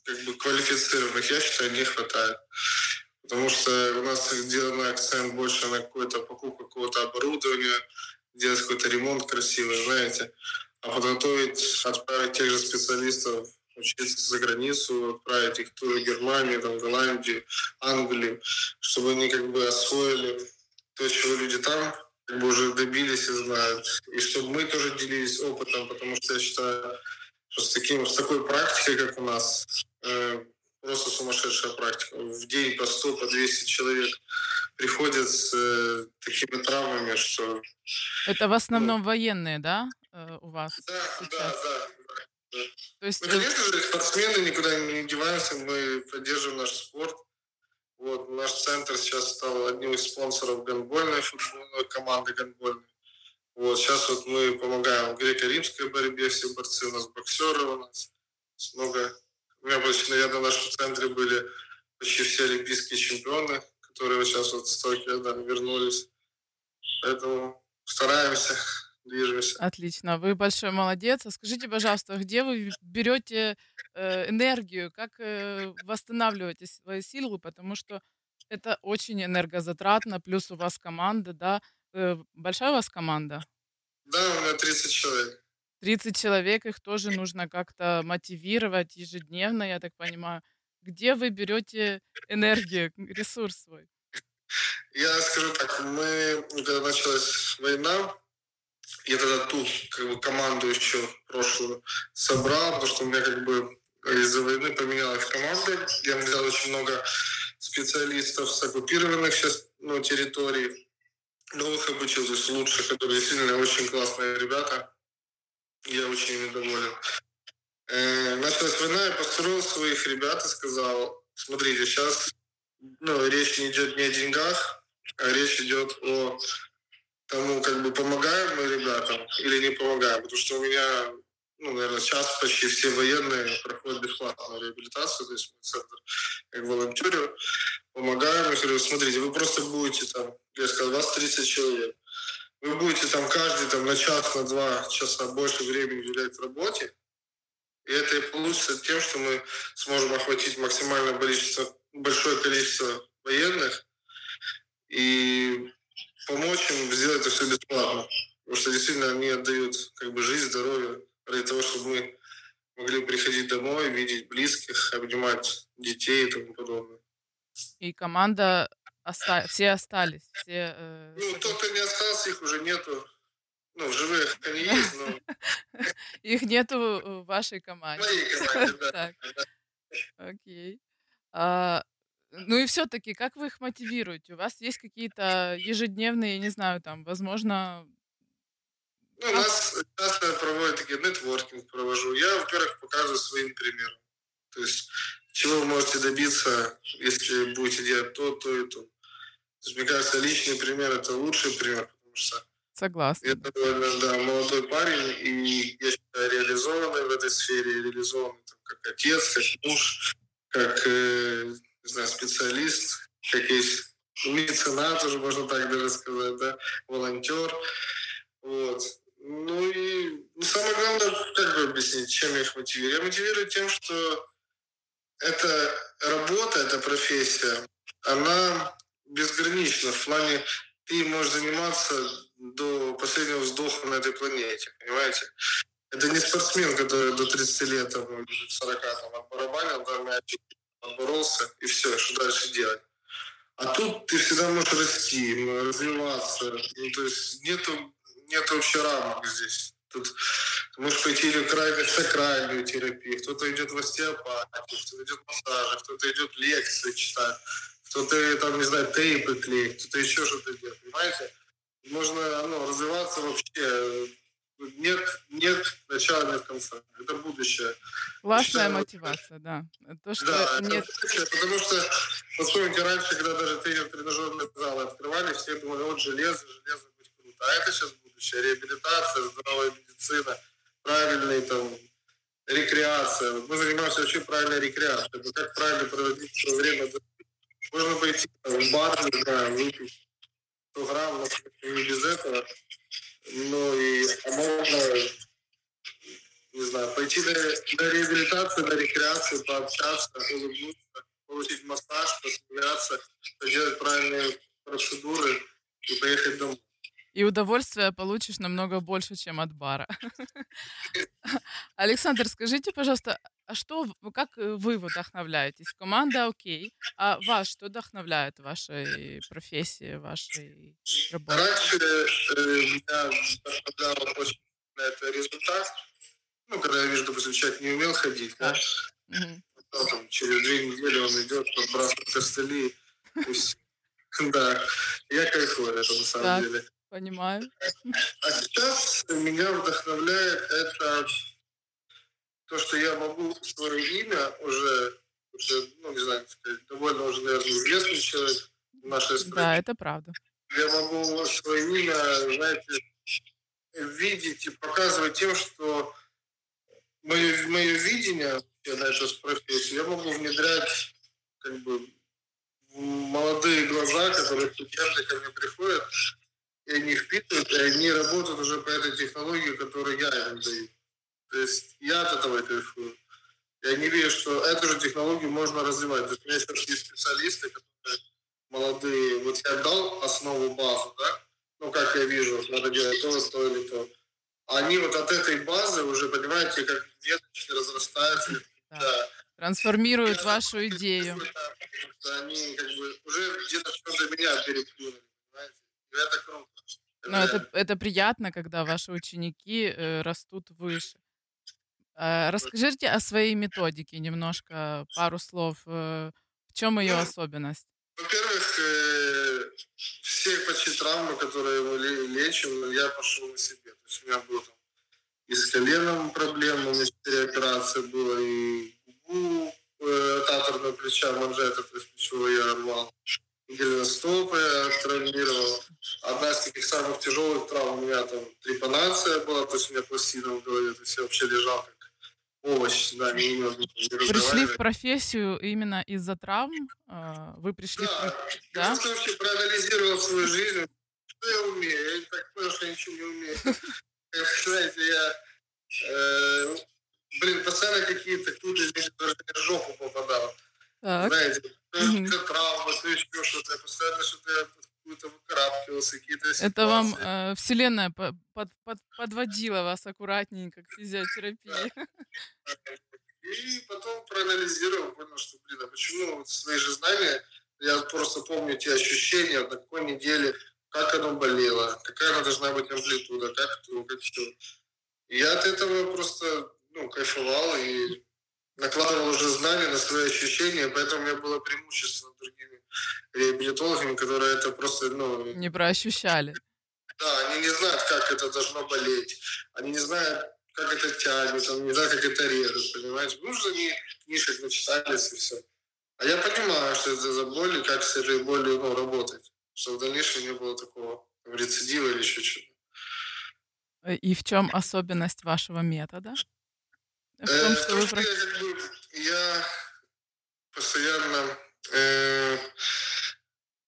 как бы квалифицированных, я считаю, не хватает. Потому что у нас сделан акцент больше на какую-то покупку какого-то оборудования, делать какой-то ремонт красивый, знаете. А подготовить, отправить тех же специалистов учиться за границу, отправить их в ту же Германию, там, Голландию, Англию, чтобы они как бы освоили то, чего люди там как бы уже добились и знают. И чтобы мы тоже делились опытом, потому что я считаю, что с, таким, с такой практикой, как у нас, просто сумасшедшая практика. В день по 100, по 200 человек приходят с э, такими травмами, что... Это в основном военные, да, э, у вас? Да, сейчас? да, да. То есть, Ну, э, конечно же, спортсмены никуда не деваемся, мы поддерживаем наш спорт. Вот, наш центр сейчас стал одним из спонсоров гандбольной футбольной команды гандбольной. Вот, сейчас вот мы помогаем в греко-римской борьбе, все борцы у нас, боксеры у нас. Много. У меня почти, наверное, в нашем центре были почти все олимпийские чемпионы, которые вот сейчас вот с Токио да, вернулись. Поэтому стараемся, движемся. Отлично, вы большой молодец. А скажите, пожалуйста, где вы берете э, энергию, как э, восстанавливаете свои силы, потому что это очень энергозатратно, плюс у вас команда, да? Э, большая у вас команда? Да, у меня 30 человек. 30 человек, их тоже нужно как-то мотивировать ежедневно, я так понимаю. Где вы берете энергию, ресурс свой? Я скажу так, мы, когда началась война, я тогда ту как бы, команду еще прошлую собрал, потому что у меня как бы из-за войны поменялась команда. Я взял очень много специалистов с оккупированных сейчас ну, территорий. Новых обучил, то есть лучших, которые действительно очень классные ребята. Я очень ими доволен. Э, началась война, я построил своих ребят и сказал, смотрите, сейчас ну, речь не идет не о деньгах, а речь идет о тому, как бы помогаем мы ребятам или не помогаем. Потому что у меня, ну, наверное, сейчас почти все военные проходят бесплатную реабилитацию, то есть мы центр как волонтерю помогаем. Я говорю, смотрите, вы просто будете там, я сказал, вас 30 человек. Вы будете там каждый там, на час, на два часа больше времени уделять работе, и это и получится тем, что мы сможем охватить максимальное количество, большое количество военных и помочь им сделать это все бесплатно. Потому что действительно они отдают как бы жизнь, здоровье ради того, чтобы мы могли приходить домой, видеть близких, обнимать детей и тому подобное. И команда оста... все остались. Все, э... Ну, тот, кто не остался, их уже нету. Ну, в живых они (laughs) есть, но... Их нету в вашей команде. В моей команде, (laughs) (laughs) да. Окей. А, ну и все-таки, как вы их мотивируете? У вас есть какие-то ежедневные, не знаю, там, возможно... Ну, у нас часто проводят такие нетворкинг провожу. Я, во-первых, показываю своим примером. То есть, чего вы можете добиться, если будете делать то, то и то. То есть, мне кажется, личный пример – это лучший пример, потому что Согласна. я довольно, да, молодой парень, и я считаю, реализованный в этой сфере, реализованный там, как отец, как муж, как, э, не знаю, специалист, как есть меценат, уже можно так даже сказать, да, волонтер. Вот. Ну и ну, самое главное, как бы объяснить, чем я их мотивирую? Я мотивирую тем, что эта работа, эта профессия, она безгранична в плане ты можешь заниматься до последнего вздоха на этой планете, понимаете? Это не спортсмен, который до 30 лет, там, или 40 там, отбарабанил, да, мяч, отборолся, и все, что дальше делать. А тут ты всегда можешь расти, развиваться. Ну, то есть нету, нету вообще рамок здесь. Тут ты можешь пойти или крайне сакральную терапию, кто-то идет в остеопатию, кто-то идет в массажи, кто-то идет лекции читать, кто-то там, не знаю, тейпы клеит, кто-то еще что-то делает, понимаете? Можно ну, развиваться вообще. Нет, нет начала, нет конца. Это будущее. Классная Считаю, мотивация, да. То, что Да, это нет... будущее, потому что, вспомните, раньше, когда даже тренажерные залы открывали, все думали, вот железо, железо будет круто. А это сейчас будущее. Реабилитация, здоровая медицина, правильный там рекреация. Мы занимаемся вообще правильной рекреацией. Как правильно проводить свое время. Можно пойти в бар, не знаю, выпить 100 грамм, но не без этого. Ну и а можно, не знаю, пойти на, на реабилитацию, на рекреацию, пообщаться, улыбнуться, получить массаж, посмеяться, сделать правильные процедуры и поехать домой. И удовольствия получишь намного больше, чем от бара. (laughs) Александр, скажите, пожалуйста, а что, как э, вы вдохновляетесь? Команда окей, а вас что вдохновляет в вашей профессии, в вашей работе? Раньше э, меня вдохновлял очень на это результат. Ну, когда я вижу, допустим, человек не умел ходить, да, Мгм. потом через две недели он идет, подбрасывает костыли. (laughs) Да, я кайфую это на самом деле. Понимаю. А сейчас меня вдохновляет это то, что я могу свое имя уже, уже ну, не знаю, сказать, довольно уже, наверное, известный человек в нашей стране. Да, это правда. Я могу свое имя, знаете, видеть и показывать тем, что мое, мое видение на эту профессию я могу внедрять как бы молодые глаза, которые студенты ко мне приходят, и они впитывают, и они работают уже по этой технологии, которую я им даю. То есть я от этого кайфую. Я не верю, что эту же технологию можно развивать. То есть у меня сейчас есть специалисты, которые молодые. Вот я дал основу базу, да? Ну, как я вижу, надо делать то, то или то. Они вот от этой базы уже, понимаете, как веточки разрастаются. Да. Трансформируют вашу идею. Потому что они как бы уже где-то что-то меня переплюнули, понимаете? И это круто. Но это, это приятно, когда ваши ученики э, растут выше. Э, Расскажите о своей методике немножко, пару слов. э, В чем ее особенность? Во-первых, э, все почти травмы, которые мы ле- лечим, я пошел на себе. То есть у меня было там и с коленом проблемы, у меня четыре операции было, и губу, татарного плеча, манжета, то есть плечевой я рвал. Голеностопы я травмировал. Одна из таких самых тяжелых травм у меня там трепанация была, то есть у меня пластина в голове, то есть я вообще лежал как овощ, да, не Пришли в профессию именно из-за травм? Э, Вы пришли в Да, я да? просто вообще проанализировал свою жизнь. Что я умею? Я так понял, что я ничего не умею. (laughs) Знаете, я, э, блин, постоянно какие-то люди мне даже жопу попадал. Знаете, травма, то еще что-то. Я постоянно что-то я какую-то выкарабкивался, какие-то Это вам ситуации. э, Вселенная по- под- под- подводила вас аккуратненько к физиотерапии. И потом проанализировал, понял, что, блин, а почему вот свои же знания, я просто помню те ощущения, на какой неделе, как оно болело, какая она должна быть амплитуда, как как все. И я от этого просто, ну, кайфовал и накладывал уже знания на свои ощущения, поэтому у меня было преимущество над другими реабилитологами, которые это просто, ну, Не проощущали. да, они не знают, как это должно болеть. Они не знают, как это тянет, они не знают, как это режет, понимаете? Ну, что они книжек начитались и все. А я понимаю, что это за боль и как с этой болью ну, работать. Чтобы в дальнейшем не было такого рецидива или еще чего-то. И в чем особенность вашего метода? В Э, том, в что том, вы что про- я, я постоянно э,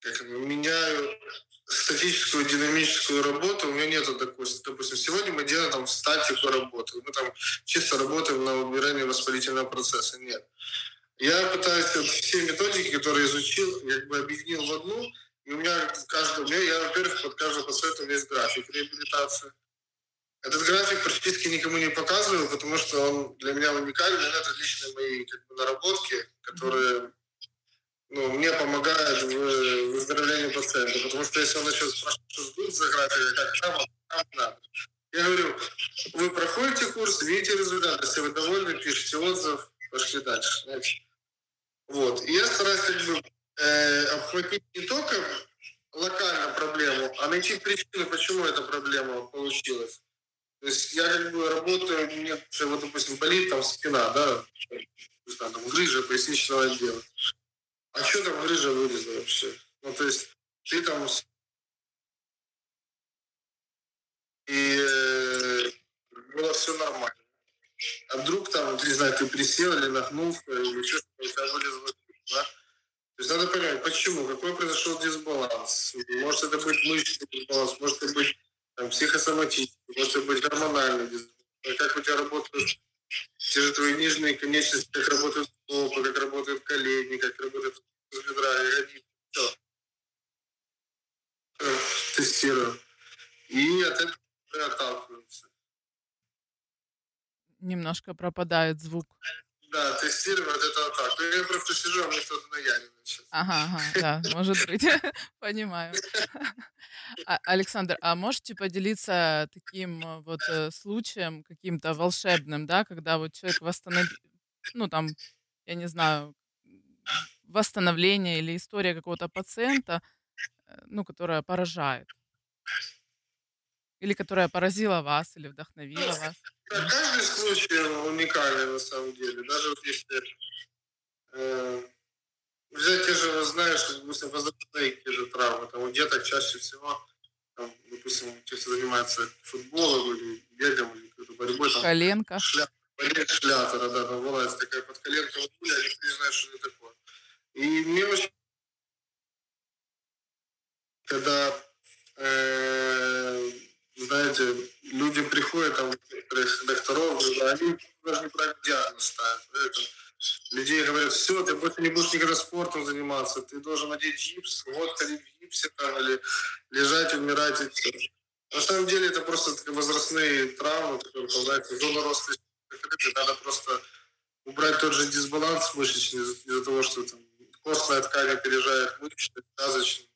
как бы, меняю статическую динамическую работу. У меня нет такой, допустим, сегодня мы делаем там статику работы. Мы там чисто работаем на убирании воспалительного процесса. Нет. Я пытаюсь все методики, которые изучил, как бы объединил в одну. И у меня каждый, меня, я, во-первых, под каждого пациента есть график реабилитации. Этот график практически никому не показываю, потому что он для меня уникален. Это личные мои как бы, наработки, которые ну, мне помогают в выздоровлении пациента. Потому что если он начнет спрашивать, что ждут за график, как там, там надо. Я говорю, вы проходите курс, видите результат. Если вы довольны, пишите отзыв, пошли дальше. знаете. Вот. И я стараюсь как бы э, обхватить не только локально проблему, а найти причину, почему эта проблема получилась. То есть я как бы работаю, мне, вот, допустим, болит там спина, да, не знаю, там грыжа поясничного отдела. А что там грыжа вылезла вообще? Ну, то есть ты там... И э, было все нормально. А вдруг там, не знаю, ты присел или нагнулся, или что-то, тебя вылезла грыжа, да? То есть надо понять, почему, какой произошел дисбаланс. Может это быть мышечный дисбаланс, может это быть там, психосоматический, может быть гормональный дисбаланс. Как у тебя работают все же твои нижние конечности, как работают стопы, как работают колени, как работают бедра, ягодицы, все. Тестирую. И от этого отталкиваемся. немножко пропадает звук. Да, тестируем от этого так. Ну, Я просто сижу, а мне кто-то наявит сейчас. Ага, ага, да, может быть, (laughs) понимаю. А, Александр, а можете поделиться таким э, вот э, случаем каким-то волшебным, да, когда вот человек восстановил, ну там, я не знаю, восстановление или история какого-то пациента, э, ну, которая поражает? Или которая поразила вас или вдохновила вас? Да, каждый случай уникальный на самом деле. Даже вот если э, взять те же, знаешь, допустим, возрастные те же травмы, там у деток чаще всего, там, допустим, кто занимается футболом или бегом, или какой-то борьбой, там, Коленка. шля... болезнь шлятора, да, там вылазит такая под коленкой, вот пуля, никто не знает, что это такое. И мне очень когда э, знаете, люди приходят, там, некоторых докторов, они даже неправильный диагноз ставят. Это, людей говорят, все, ты больше не будешь никогда спортом заниматься, ты должен надеть гипс, вот ходить в гипсе там, или лежать, умирать и все. На самом деле это просто возрастные травмы, которые, знаете, зона роста закрыта, надо просто убрать тот же дисбаланс мышечный из- из-за того, что там костная ткань опережает мышечную, сказочную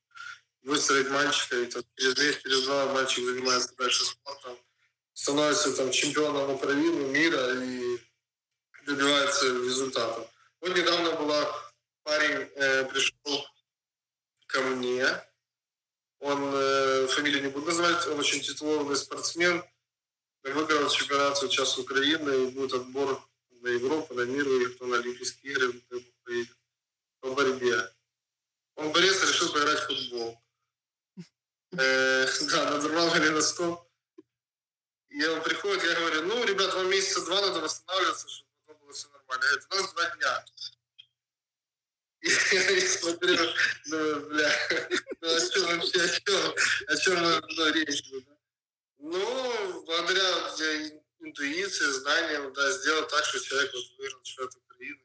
выстроить мальчика, и там, через месяц, через два мальчик занимается дальше спортом, становится там чемпионом Украины, мира и добивается результатов. Вот недавно была парень э, пришел ко мне, он э, фамилию не буду называть, он очень титулованный спортсмен, выиграл чемпионат сейчас Украины, и будет отбор на Европу, на мир, и кто на Олимпийские игры по борьбе. Он борец решил поиграть в футбол. Э, (laughs) да, надорвал меня на стол. И он приходит, я говорю, ну, ребят, вам месяца два надо восстанавливаться, чтобы потом было все нормально. Говорит, у нас два дня. (laughs) И я смотрю, ну, бля, ну, о чем вообще, о чем, о чем ну, речь будет? Ну, благодаря интуиции, знаниям, да, сделал так, что человек вот выиграл чемпионат Украины.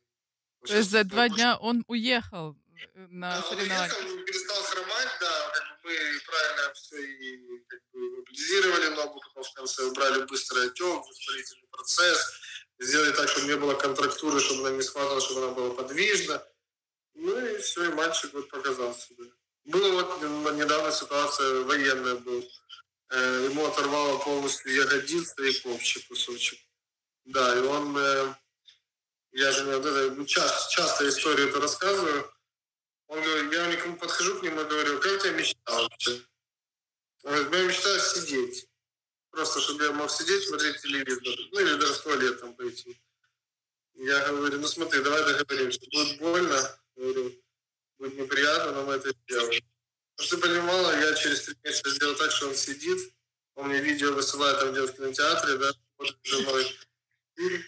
То есть за два дня он уехал э, на Да, он соревнования. уехал, перестал хромать, да, как мы правильно все и как бы мобилизировали ногу, потом в конце убрали быстрый отек, воспалительный процесс, сделали так, чтобы не было контрактуры, чтобы она не схватывала, чтобы она была подвижна. Ну и все, и мальчик вот показал себя. Была вот недавно ситуация военная была. Э, Ему оторвало полностью ягодицы и копчик кусочек. Да, и он, э, я же ну, часто, часто историю это рассказываю. Он говорит, я никому подхожу к нему и говорю, как у тебя мечта? Он говорит, моя мечта сидеть. Просто, чтобы я мог сидеть, смотреть телевизор. Ну, или даже в туалет там пойти. Я говорю, ну смотри, давай договоримся. Будет больно, говорю, будет неприятно, но мы это сделаем. Чтобы ты понимала, я через три месяца сделал так, что он сидит, он мне видео высылает, там где в кинотеатре, да, может, уже мой фильм.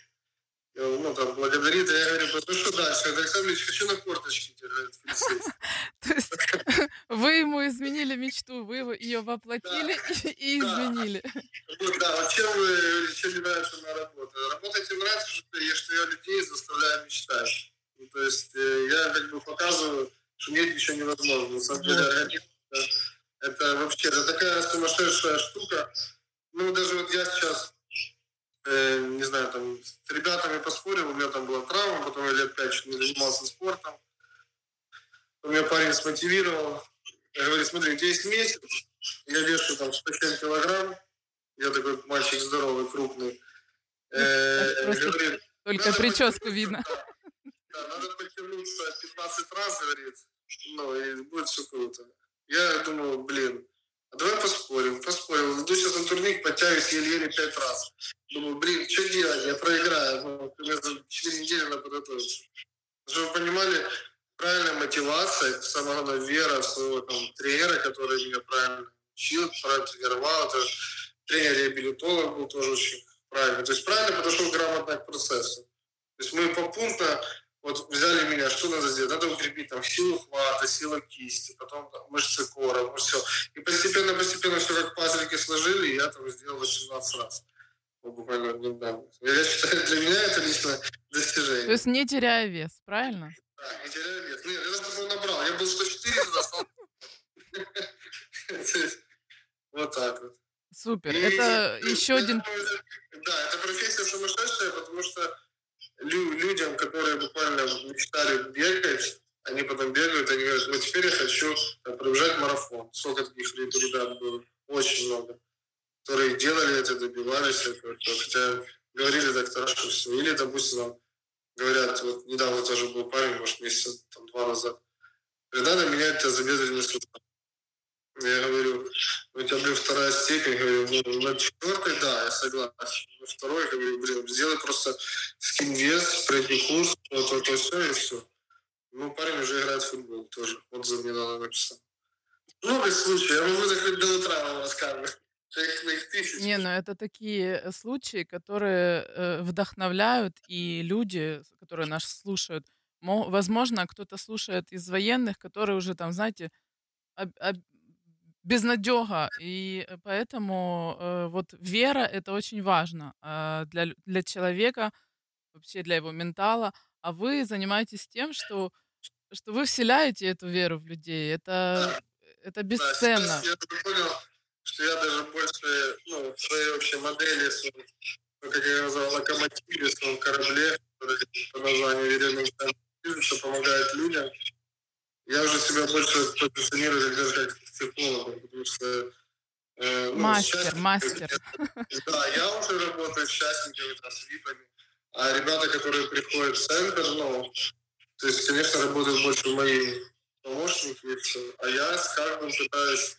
Ну, там, благодарит, а я говорю, ну что дальше? Александр Ильич, хочу на корточке держать. (laughs) То есть (laughs) вы ему изменили мечту, вы ее воплотили (laughs) и, изменили. Да, вот чем, вы, чем мне нравится моя работа? Работа этим нравится, что я, что я людей заставляю мечтать. Ну, то есть э, я как бы показываю, что нет ничего невозможного. На самом деле организм это вообще это такая сумасшедшая штука. Ну, даже вот я сейчас, э, не знаю, там, с ребятами поспорил, у меня там была травма, потом я лет пять чуть не занимался спортом. У меня парень смотивировал. Я говорю, смотри, у тебя есть месяц, я вешу там 107 килограмм, я такой мальчик здоровый, крупный. Э, говорит, только прическу видно. да, надо подтянуться 15 раз, говорит, ну, и будет все круто. Я думаю, блин, давай поспорим. Поспорил. Иду сейчас на турник, подтягиваюсь еле-еле 5 раз. Думаю, блин, что делать? Я проиграю. Ну, у за 4 недели надо подготовиться. Чтобы вы понимали, правильная мотивация, самое главное, вера в своего там, тренера, который меня правильно учил, правильно тренировал. Это тренер-реабилитолог был тоже очень правильно. То есть правильно подошел грамотно к процессу. То есть мы попунктно вот взяли меня, что надо сделать? Надо укрепить там силу хвата, силу кисти, потом там, мышцы кора, ну все. И постепенно-постепенно все как пазлики сложили, и я там сделал 18 раз. Вот буквально недавно. Я считаю, для меня это лично достижение. То есть не теряя вес, правильно? Да, не теряю вес. Ну, я даже набрал. Я был 104, туда стал... Вот так вот. Супер. Это еще один... Да, это профессия сумасшедшая, потому что лю- людям, которые буквально мечтали бегать, они потом бегают, они говорят, вот теперь я хочу там, пробежать марафон. Сколько таких ребят было? Очень много. Которые делали это, добивались этого. Хотя говорили доктора, что все. Или, допустим, там, говорят, вот недавно тоже был парень, может, месяца там, два назад. Говорит, надо менять тазобедренный сустав. Я говорю, у тебя, блин, вторая степень, говорю, ну, на четвертой, да, я согласен. Второй, говорю, блин, сделай просто скин средний курс, то, то, то, все, и все. Ну, парень уже играет в футбол тоже, отзыв мне надо написал. Много случаев, я могу закрыть до утра вам рассказывать. Не, ну это такие э, случаи, которые э, вдохновляют, и люди, которые нас слушают, мо- возможно, кто-то слушает из военных, которые уже там, знаете, об- об- безнадега, и э, поэтому э, вот вера это очень важно э, для, для человека, вообще для его ментала, а вы занимаетесь тем, что, что вы вселяете эту веру в людей, это, это Да, бесценно. сейчас я понял, что я даже больше, ну, в своей вообще модели, ну, как я назвал, локомотиве, в своем корабле, который по названию «Веренный что помогает людям, я уже себя больше позиционирую как психолога, потому что Э, ну, Мастер, мастер. Да, я уже работаю с частниками, там, с випами. А ребята, которые приходят в центр, ну, то есть, конечно, работают больше мои помощники, а я с каждым пытаюсь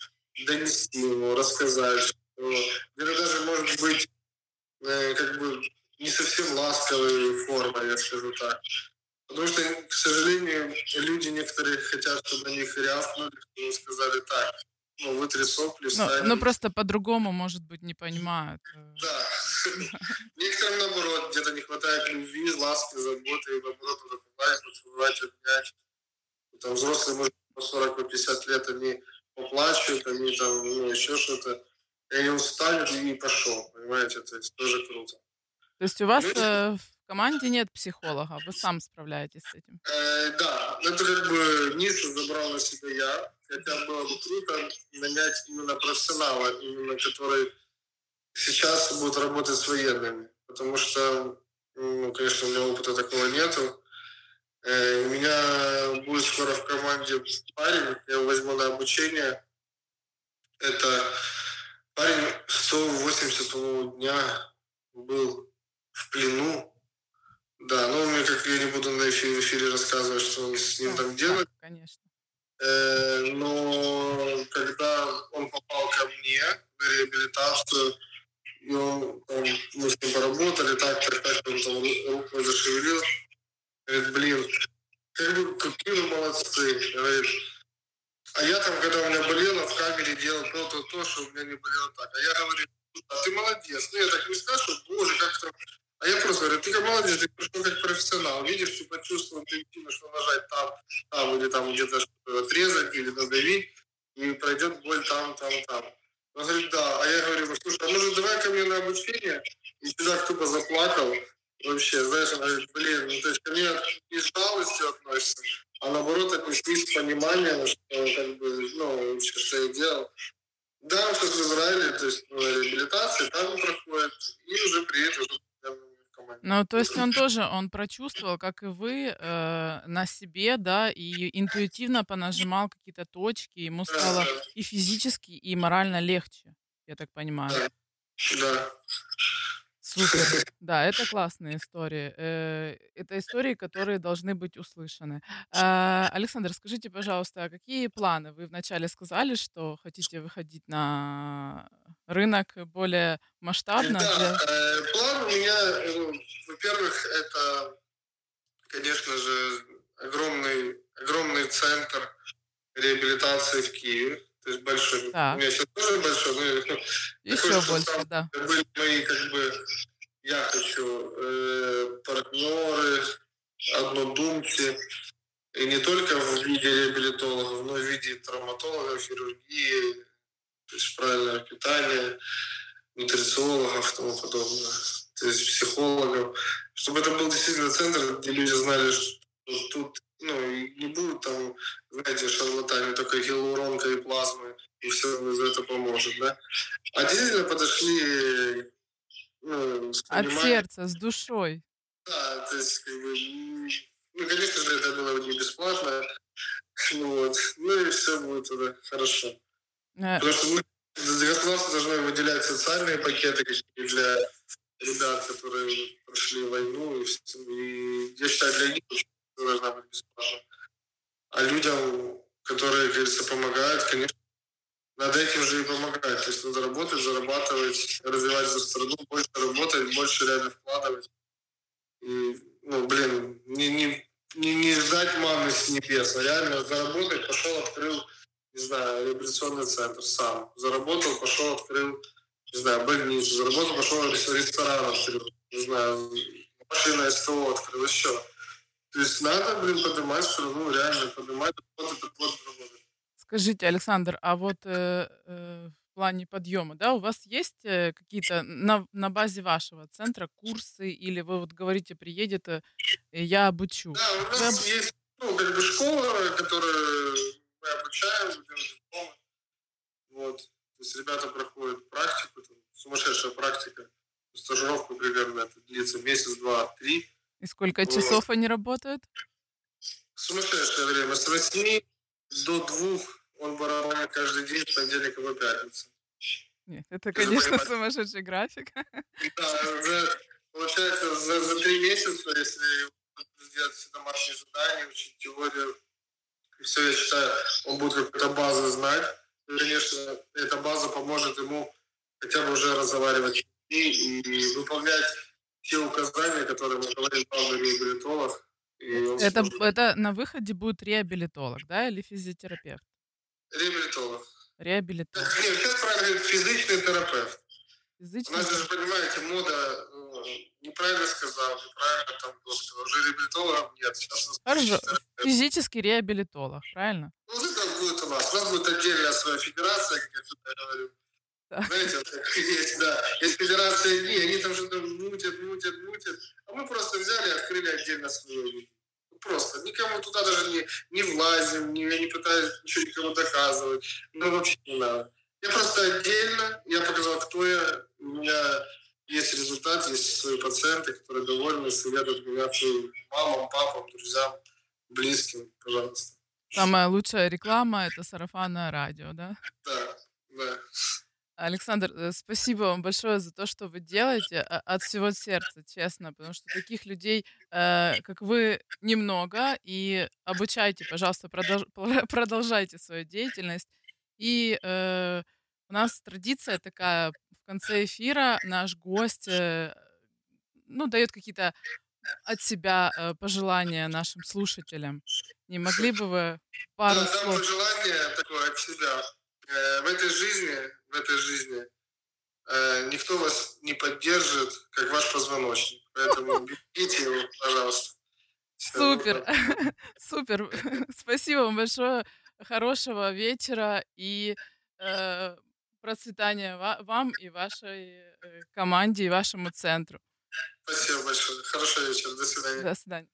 донести ему, рассказать, что где-то даже, может быть, э, как бы не совсем ласковой формой, я скажу так. Потому что, к сожалению, люди некоторые хотят, чтобы на них рявкнули, чтобы сказали так, ну, вытри сопли, Ну, встань. ну просто по-другому, может быть, не понимают. э. Да. (laughs) Некоторым, наоборот, где-то не хватает любви, ласки, заботы, и наоборот, надо погладить, поцеловать, обнять. Там взрослые, может, по 40, по 50 лет, они поплачут, они там, ну, еще что-то. И они устанут и пошел, понимаете, то есть тоже круто. То есть у вас э, в команде нет психолога, вы сам справляетесь с этим. Э, да, это как бы нишу забрал на себя я, хотя было бы круто нанять именно профессионала, именно который сейчас будет работать с военными, потому что, ну, конечно, у меня опыта такого нету. Э, у меня будет скоро в команде парень, я его возьму на обучение. Это парень 180 по-моему, дня был в плену. Да, но мне как я не буду на эфире, в эфире рассказывать, что он с ним там делает. Конечно. Э, но когда он попал ко мне на реабилитацию, он, там, мы с ним поработали, так, так, так, он там ру- рукой зашевелил, говорит, блин, как бы, какие вы молодцы, говорит, а я там, когда у меня болело, в камере делал то, то, то, что у меня не болело так. А я говорю, а ты молодец. Ну, я так не скажу, что, боже, как там. А я просто говорю, ты как молодец, ты пришел как профессионал. Видишь, ты почувствовал интуитивно, что нажать там, там, или там где-то отрезать, или надавить, и пройдет боль там, там, там. Он говорит, да. А я говорю, ну, слушай, а может, давай ко мне на обучение? И чудак тупо заплакал. Вообще, знаешь, он говорит, блин, ну, то есть ко мне не с жалостью относится, а наоборот отнеслись с пониманием, что как бы, ну, вообще, что я делал. Да, сейчас в Израиле, то есть ну, реабилитация, там проходит, и уже приедет уже. Ну, то есть он тоже, он прочувствовал, как и вы, э, на себе, да, и интуитивно понажимал какие-то точки, ему стало и физически, и морально легче, я так понимаю. Да. Супер. (laughs) Да, это классные истории. Э, Это истории, которые должны быть услышаны. А, Александр, скажите, пожалуйста, а какие планы? Вы вначале сказали, что хотите выходить на рынок более масштабно. Да, для- э, план у меня, ну, во-первых, это, конечно же, огромный, огромный центр реабилитации в Киеве. То есть большой. Так. У меня сейчас тоже большой, но Еще такой, что больше, там да. были мои, как бы, я хочу, э, партнеры, однодумцы. И не только в виде реабилитологов, но и в виде травматологов, хирургии, то есть правильное питание, нутрициологов и тому подобное, то есть психологов, чтобы это был действительно центр, где люди знали, что тут ну, не будет там, знаете, шарлатане, только гиалуронка и плазмы, и все за это поможет, да. А действительно подошли ну, с От сердца, с душой. да, то есть, как бы, ну, конечно же, это было не бесплатно, (laughs) ну, вот, ну, и все будет тогда хорошо. Э, Потому что мы, государство должно выделять социальные пакеты для ребят, которые прошли войну. И, и я считаю, для них это должна быть бесплатно. А людям, которые, говорится, помогают, конечно, надо этим же и помогать. То есть надо работать, зарабатывать, развивать за страну, больше работать, больше реально вкладывать. И, ну, блин, не, не, не, не ждать маны с небес, а реально заработать, пошел, открыл, не знаю, реабилитационный центр сам. Заработал, пошел, открыл, не знаю, больницу. Заработал, пошел, рес- ресторан открыл, не знаю, машина СТО открыл, еще. То есть надо, блин, поднимать страну, реально поднимать, работать, работать, работать. Скажите, Александр, а вот э, э, в плане подъема, да, у вас есть э, какие-то на, на базе вашего центра курсы, или вы вот говорите, приедет, э, я обучу? Да, у нас есть, ну, как бы школа, которую мы обучаем, идем дипломы. Вот. То есть ребята проходят практику, там, сумасшедшая практика, стажировку примерно, это длится месяц, два, три. И сколько Вот. часов они работают? Сумасшедшее время. С 8 до 2 он барабанит каждый день с понедельника по пятницу. Нет, это, конечно, (laughs) сумасшедший график. Да, за- получается, за, за три месяца, если сделать все домашние задания, учить теорию, и все, я считаю, он будет какую-то базу знать. И, конечно, эта база поможет ему хотя бы уже разговаривать людьми и выполнять те указания, которые ему говорит главный реабилитолог. Он Это, сможет- это на выходе будет реабилитолог, да, или физиотерапевт? Реабилитолог. Реабилитолог. (laughs) Нет, сейчас правильно говорить, физичный терапевт. У Физичный нас же, понимаете, мода ну, неправильно сказал, неправильно там кто сказал. Уже реабилитологов нет. Сейчас у Хорошо. Физический реабилитолог, правильно? Ну, это будет у нас. У нас будет отдельная своя федерация, как я всегда говорю. Знаете, (laughs) есть, да. Есть федерация НИ, они там что-то мутят, мутят, мутят. А мы просто взяли и открыли отдельно свою Просто. Никому туда даже не, не влазим, не, я не пытаюсь ничего никому доказывать. Ну, вообще не надо. Я просто отдельно, я показал, кто я. У меня есть результат, есть свои пациенты, которые довольны, советуют меня своим мамам, папам, друзьям, близким, пожалуйста. Самая лучшая реклама это сарафанное радио, да? Да, да. Александр, э, спасибо вам большое за то, что вы делаете а- от всего сердца, честно, потому что таких людей, э, как вы, немного. И обучайте, пожалуйста, (laughs) продолжайте свою деятельность. И э, у нас традиция такая: в конце эфира наш гость, ну, дает какие-то от себя пожелания нашим слушателям. Не могли бы вы пару Да, слов? пожелание такое от себя. В этой жизни, в этой жизни э, никто вас не поддержит, как ваш позвоночник. Поэтому берегите его, пожалуйста. Супер, (laughs) супер. (laughs) Спасибо вам большое. Хорошего вечера и э, процветания ва- вам и вашей э, команде и вашему центру. Спасибо большое. Хорошего вечера. До свидания. До свидания.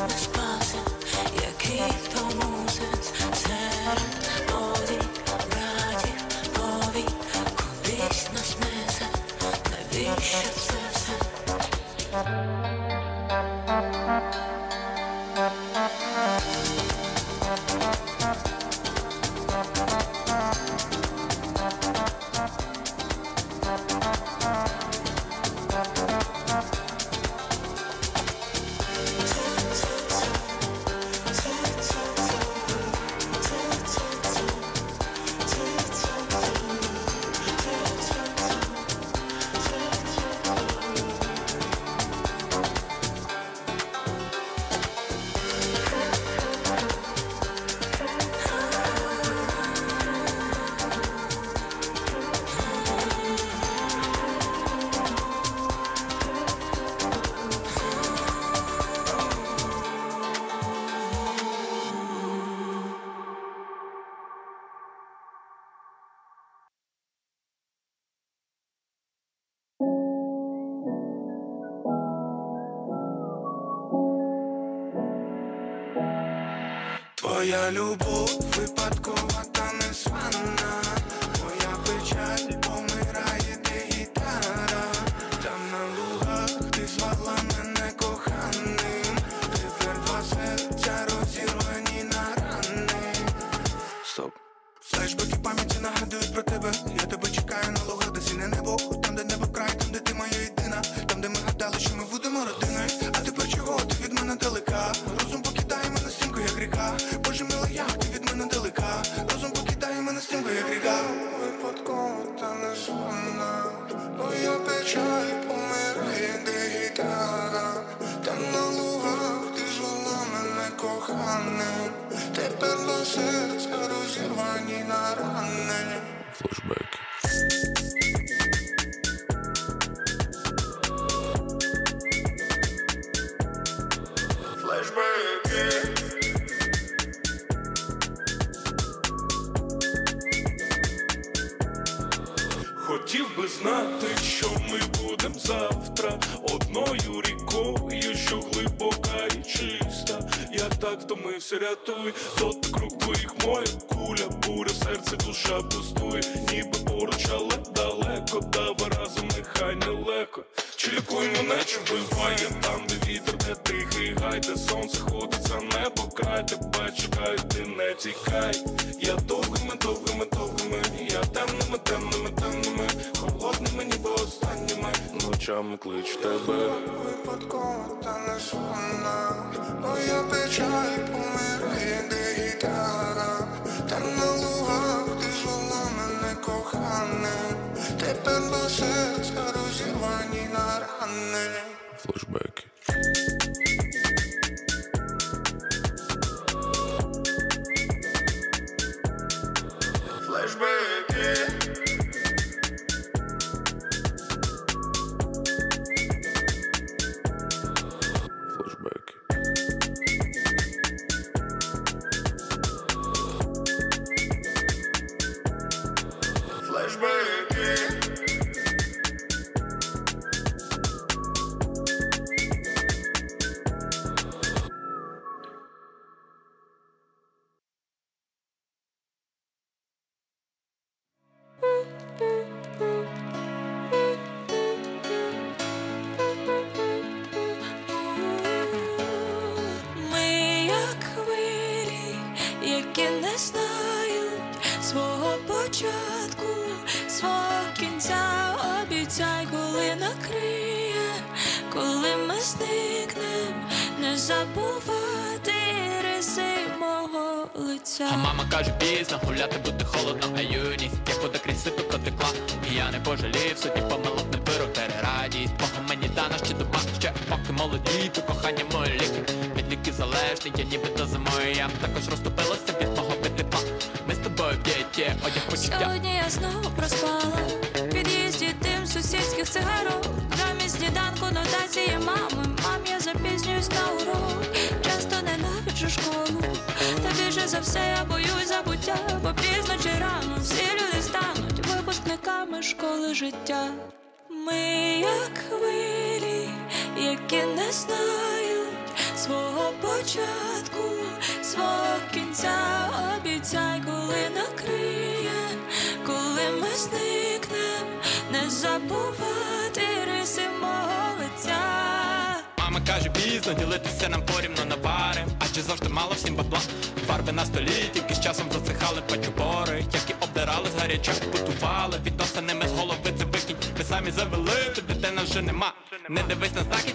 lost this. Мама каже, пізно ділитися нам порівно наварим Адже завжди мало всім бабла. Фарби на столі, тільки з часом засихали пачубори, як і обдирали з гарячок, путували Відносинами з голови це викінь Ми самі завели, тут дитина вже нема. Не дивись на знаки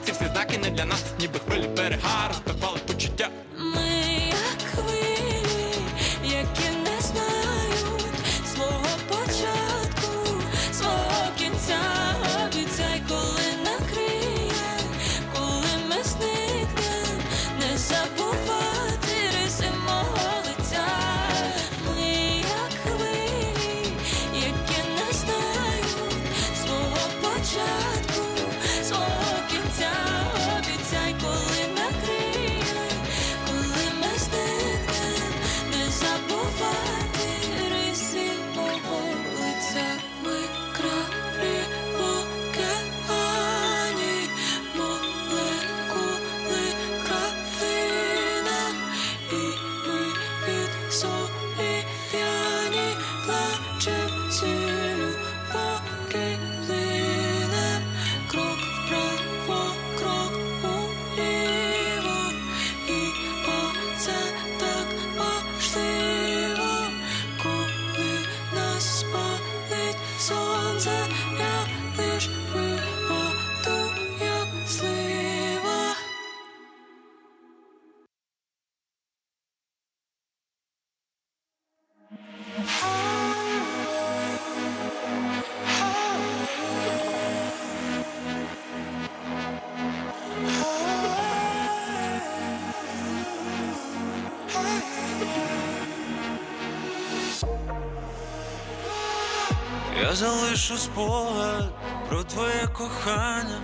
залишу спогад про твоє кохання.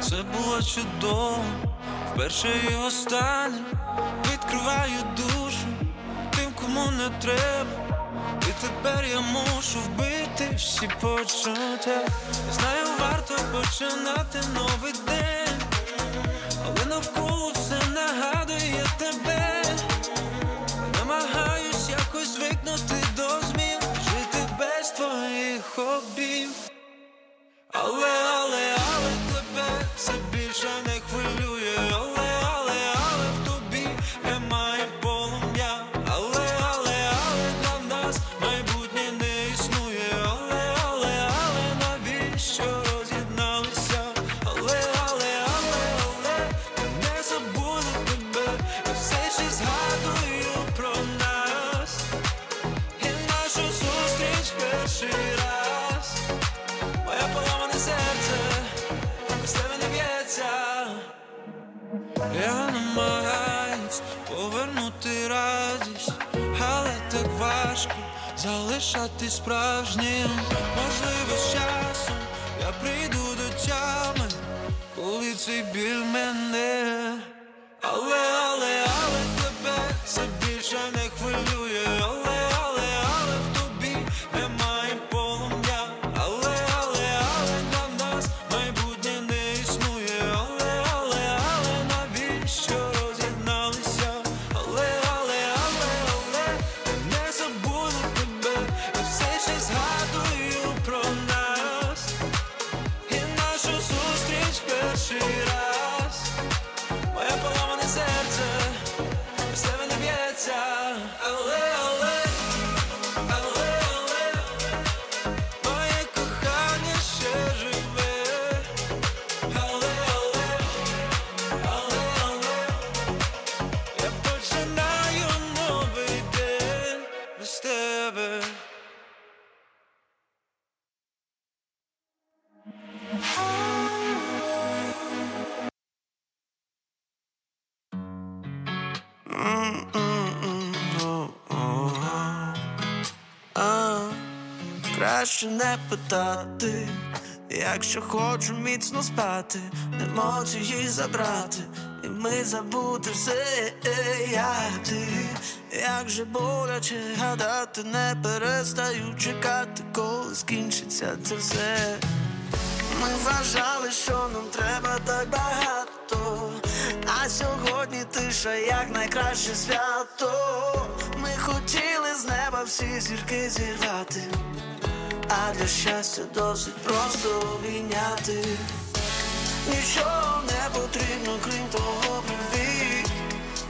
Це було чудово, вперше і останнє. Відкриваю душу тим, кому не треба. І тепер я мушу вбити всі почуття. Знаю, варто починати новий день, але навколо все нагадує тебе. Намагаюсь якось звикнути твоїх обів. Але, але, але тебе це більше не Залишати справжнім. Можливо, з часом я прийду до тями, коли цей біль мене. Але Краще питати, якщо хочу міцно спати, емоції забрати, і ми забути все, як ти, як же боляче гадати, не перестаю чекати, коли скінчиться це все. Ми вважали, що нам треба так багато, а сьогодні тиша як найкраще свято. Ми хотіли з неба всі зірки зірвати, а для щастя досить просто обійняти. Нічого не потрібно, крім того привіт.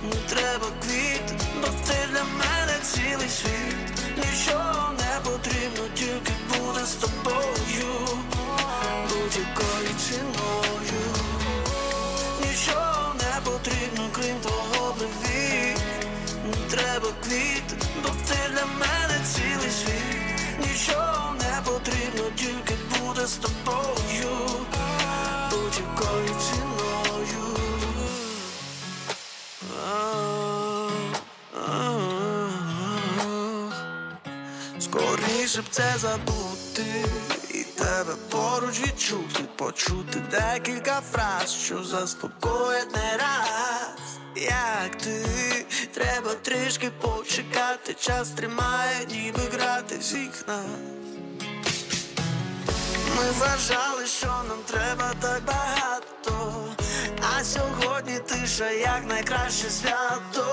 Не треба квіт, бо ти для мене цілий світ. Нічого не потрібно, тільки буде з тобою. Будь-якою ціною. Нічого не потрібно, крім того привіт. Не треба квіт, бо ти для мене цілий світ. Нічого з тобою. Будь-якою ціною. Скоріше б це забути і тебе поруч відчути, почути декілька фраз, що заспокоять не раз. Як ти, треба трішки почекати, час тримає, ніби грати всіх нас. Ми вважали, що нам треба так багато, а сьогодні тиша як найкраще свято.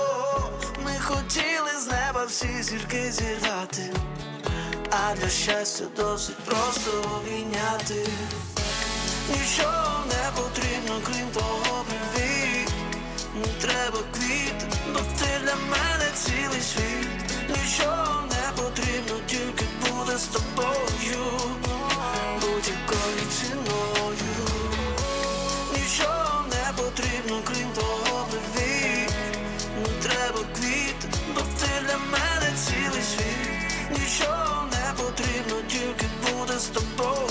Ми хотіли з неба всі зірки зірвати, а для щастя досить просто обійняти. Нічого не потрібно, крім того привіт. Не треба квіт, бо ти для мене цілий світ. Нічого не потрібно, тільки буде з тобою. потрібно, крім того любві Не треба квіт, бо ти для мене цілий світ. Нічого не потрібно, тільки буде з тобою.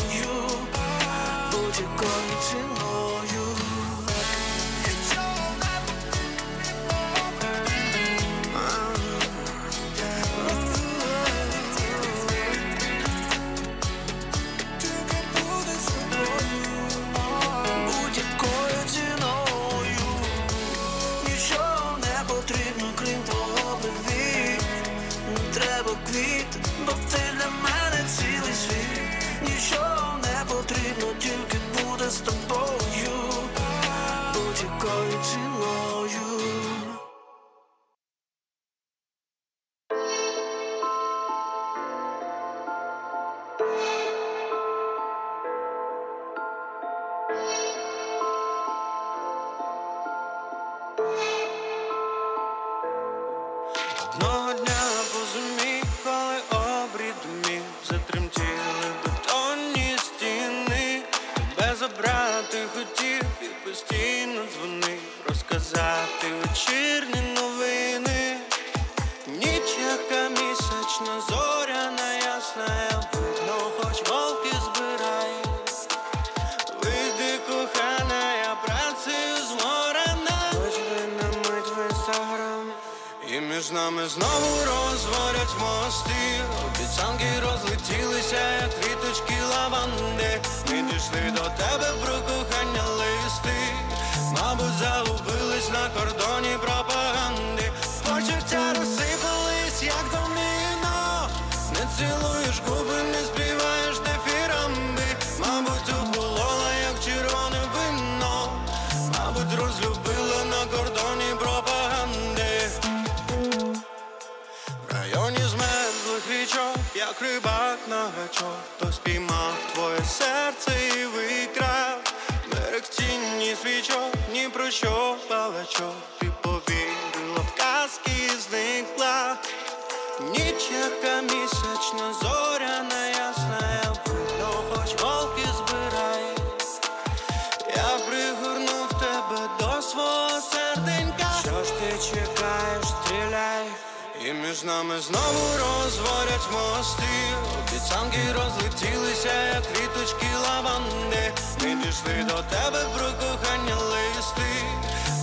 І між нами знову розворять мости. Обіцянки розлетілися, як квіточки лаванди. Ми пішли до тебе про кохання листи.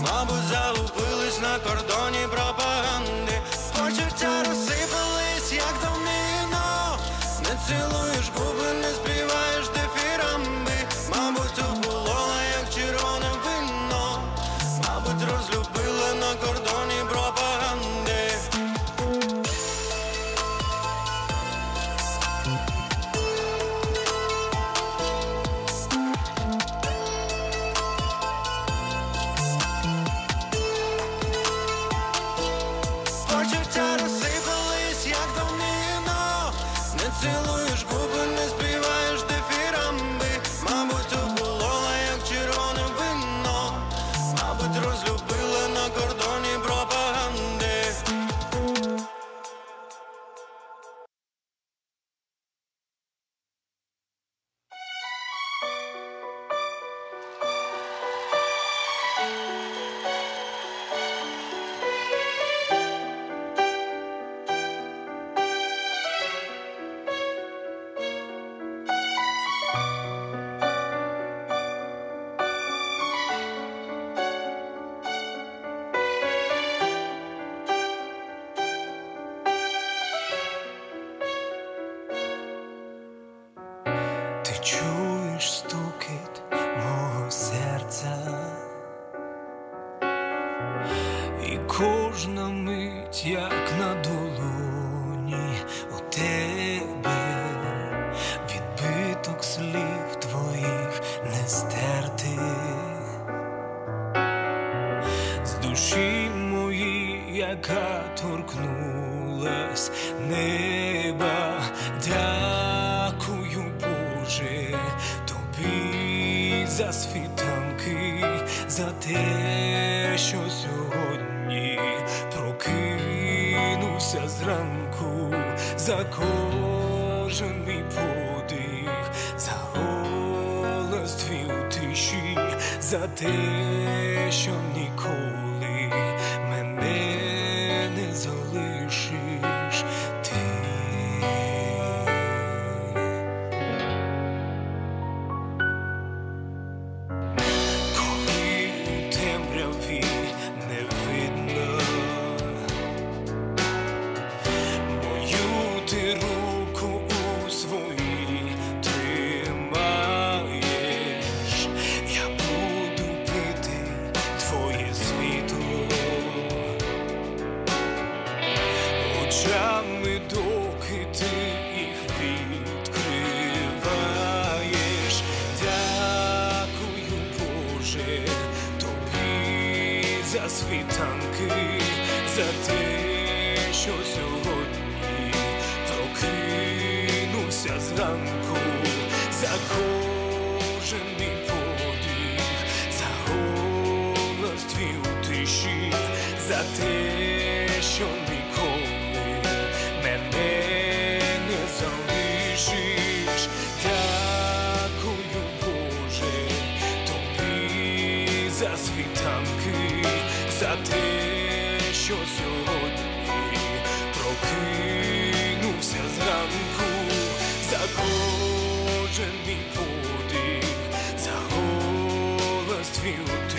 Мабуть, загубились на кордоні пропаганди. Почуття розсипались, як давнино. не цілуєш губи.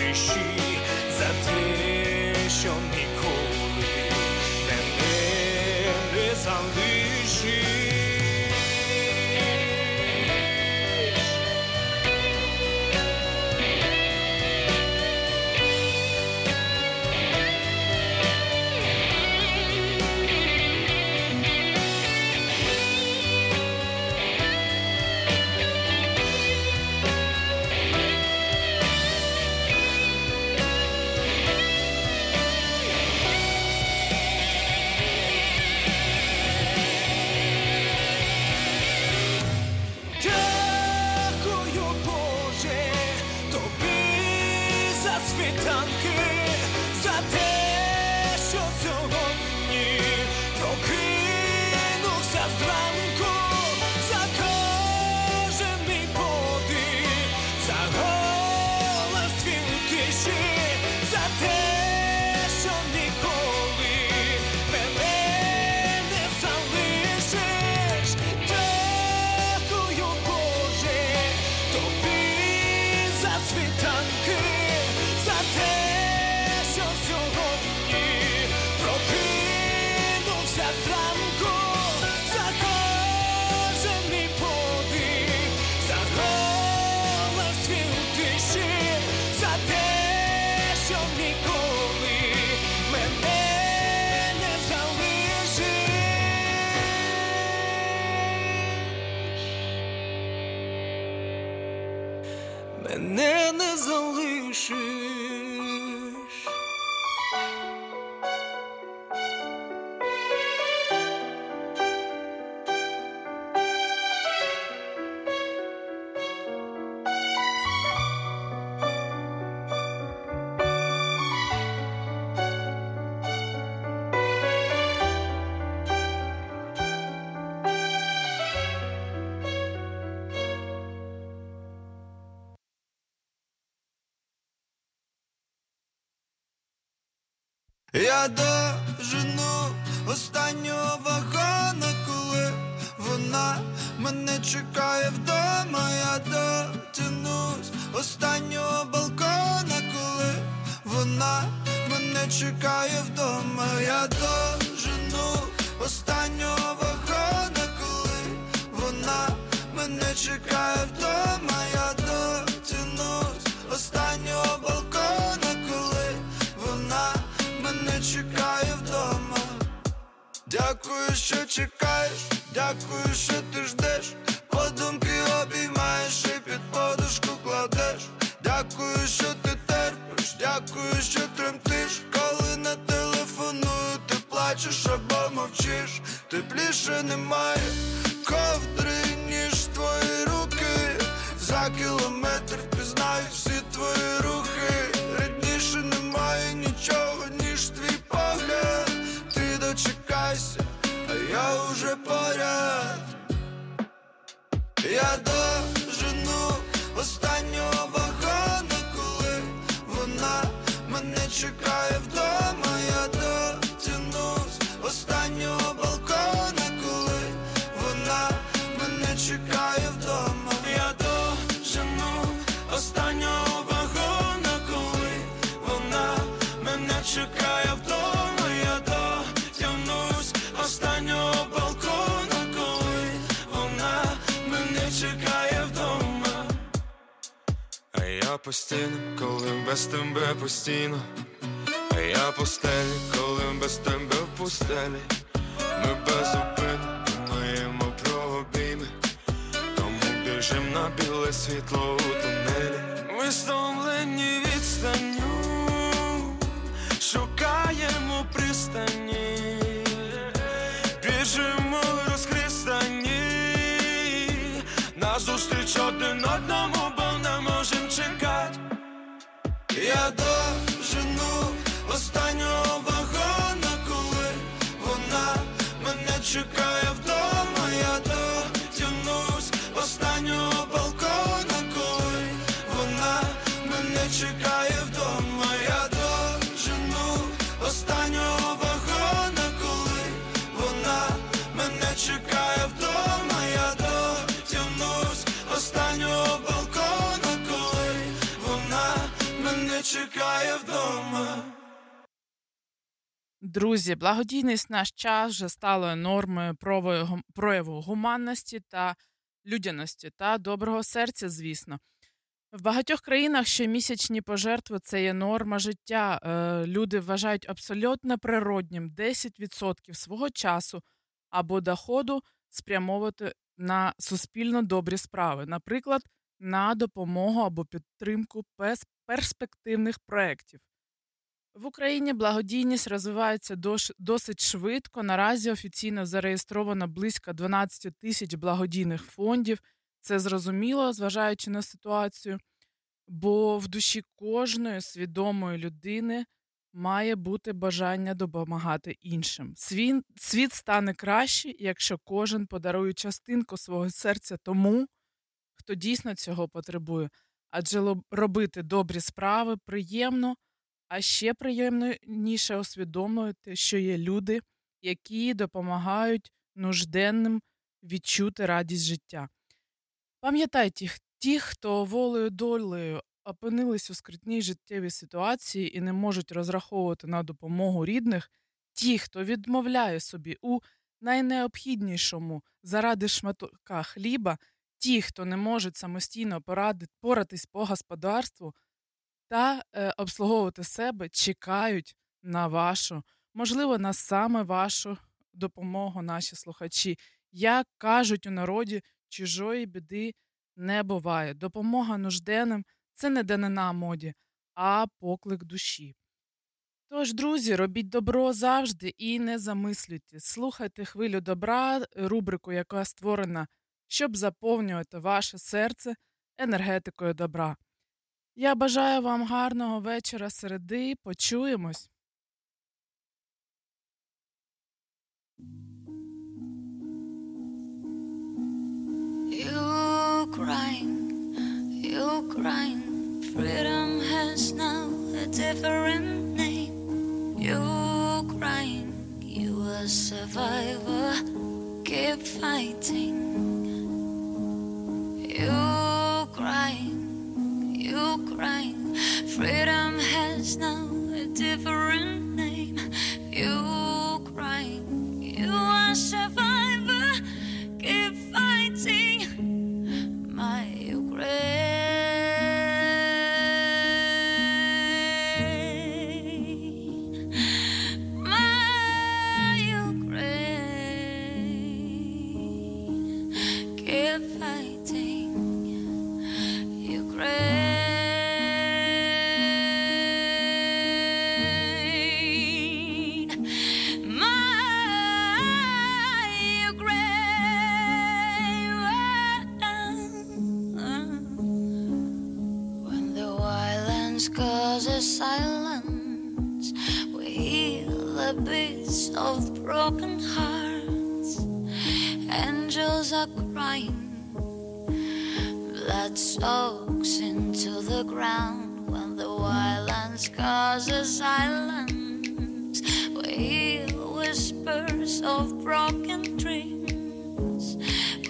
existir. постійно. А я по стелі, коли без тебе в пустелі. Друзі, благодійність наш час вже стала нормою прояву гуманності та людяності та доброго серця, звісно. В багатьох країнах щомісячні пожертви це є норма життя. Е, Люди вважають абсолютно природнім 10% свого часу або доходу спрямовувати на суспільно добрі справи, наприклад, на допомогу або підтримку перспективних проєктів. В Україні благодійність розвивається досить швидко. Наразі офіційно зареєстровано близько 12 тисяч благодійних фондів. Це зрозуміло, зважаючи на ситуацію, бо в душі кожної свідомої людини має бути бажання допомагати іншим. Свін- світ стане краще, якщо кожен подарує частинку свого серця тому, хто дійсно цього потребує. Адже робити добрі справи приємно, а ще приємніше усвідомлювати, що є люди, які допомагають нужденним відчути радість життя. Пам'ятайте, ті, хто волею долею опинились у скрутній життєвій ситуації і не можуть розраховувати на допомогу рідних, ті, хто відмовляє собі у найнеобхіднішому заради шматка хліба, ті, хто не можуть самостійно порадити, поратись по господарству та е, обслуговувати себе, чекають на вашу, можливо, на саме вашу допомогу, наші слухачі. Як кажуть у народі, чужої біди не буває. Допомога нужденним це не данина моді, а поклик душі. Тож, друзі, робіть добро завжди і не замислюйтесь. Слухайте хвилю добра, рубрику, яка створена, щоб заповнювати ваше серце енергетикою добра. Я бажаю вам гарного вечора середи. Почуємось. You crying. Freedom has now a different name. Crying, you a survivor. Keep fighting. Crying, you crying. Freedom has now a different name. You crying, you a survivor. Broken hearts. Angels are crying. Blood soaks into the ground when the violence causes silence. We hear whispers of broken dreams.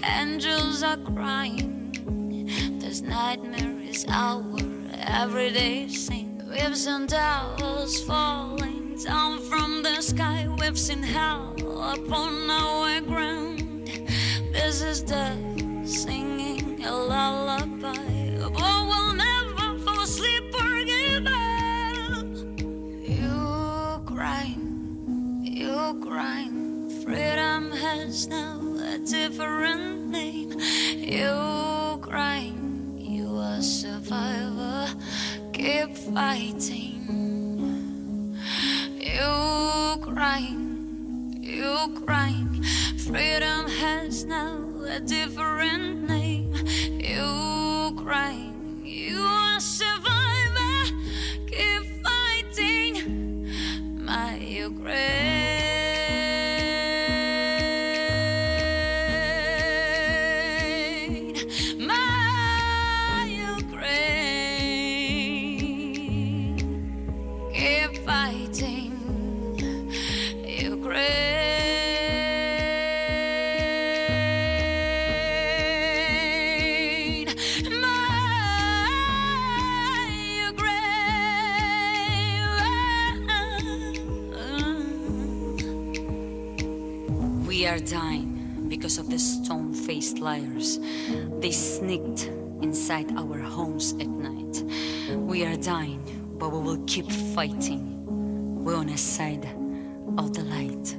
Angels are crying. This nightmare is our everyday scene. We've seen towers falling down from the sky, we've seen hell upon our ground. This is death singing a lullaby. But we'll never fall asleep or give up. You grind, you grind. Freedom has now a different name. You grind, you are a survivor. Keep fighting. Ukraine, Ukraine, freedom has now a different name. Ukraine, you are a survivor. Keep fighting, my Ukraine, faced liars. They sneaked inside our homes at night. We are dying, but we will keep fighting. We're on the side of the light.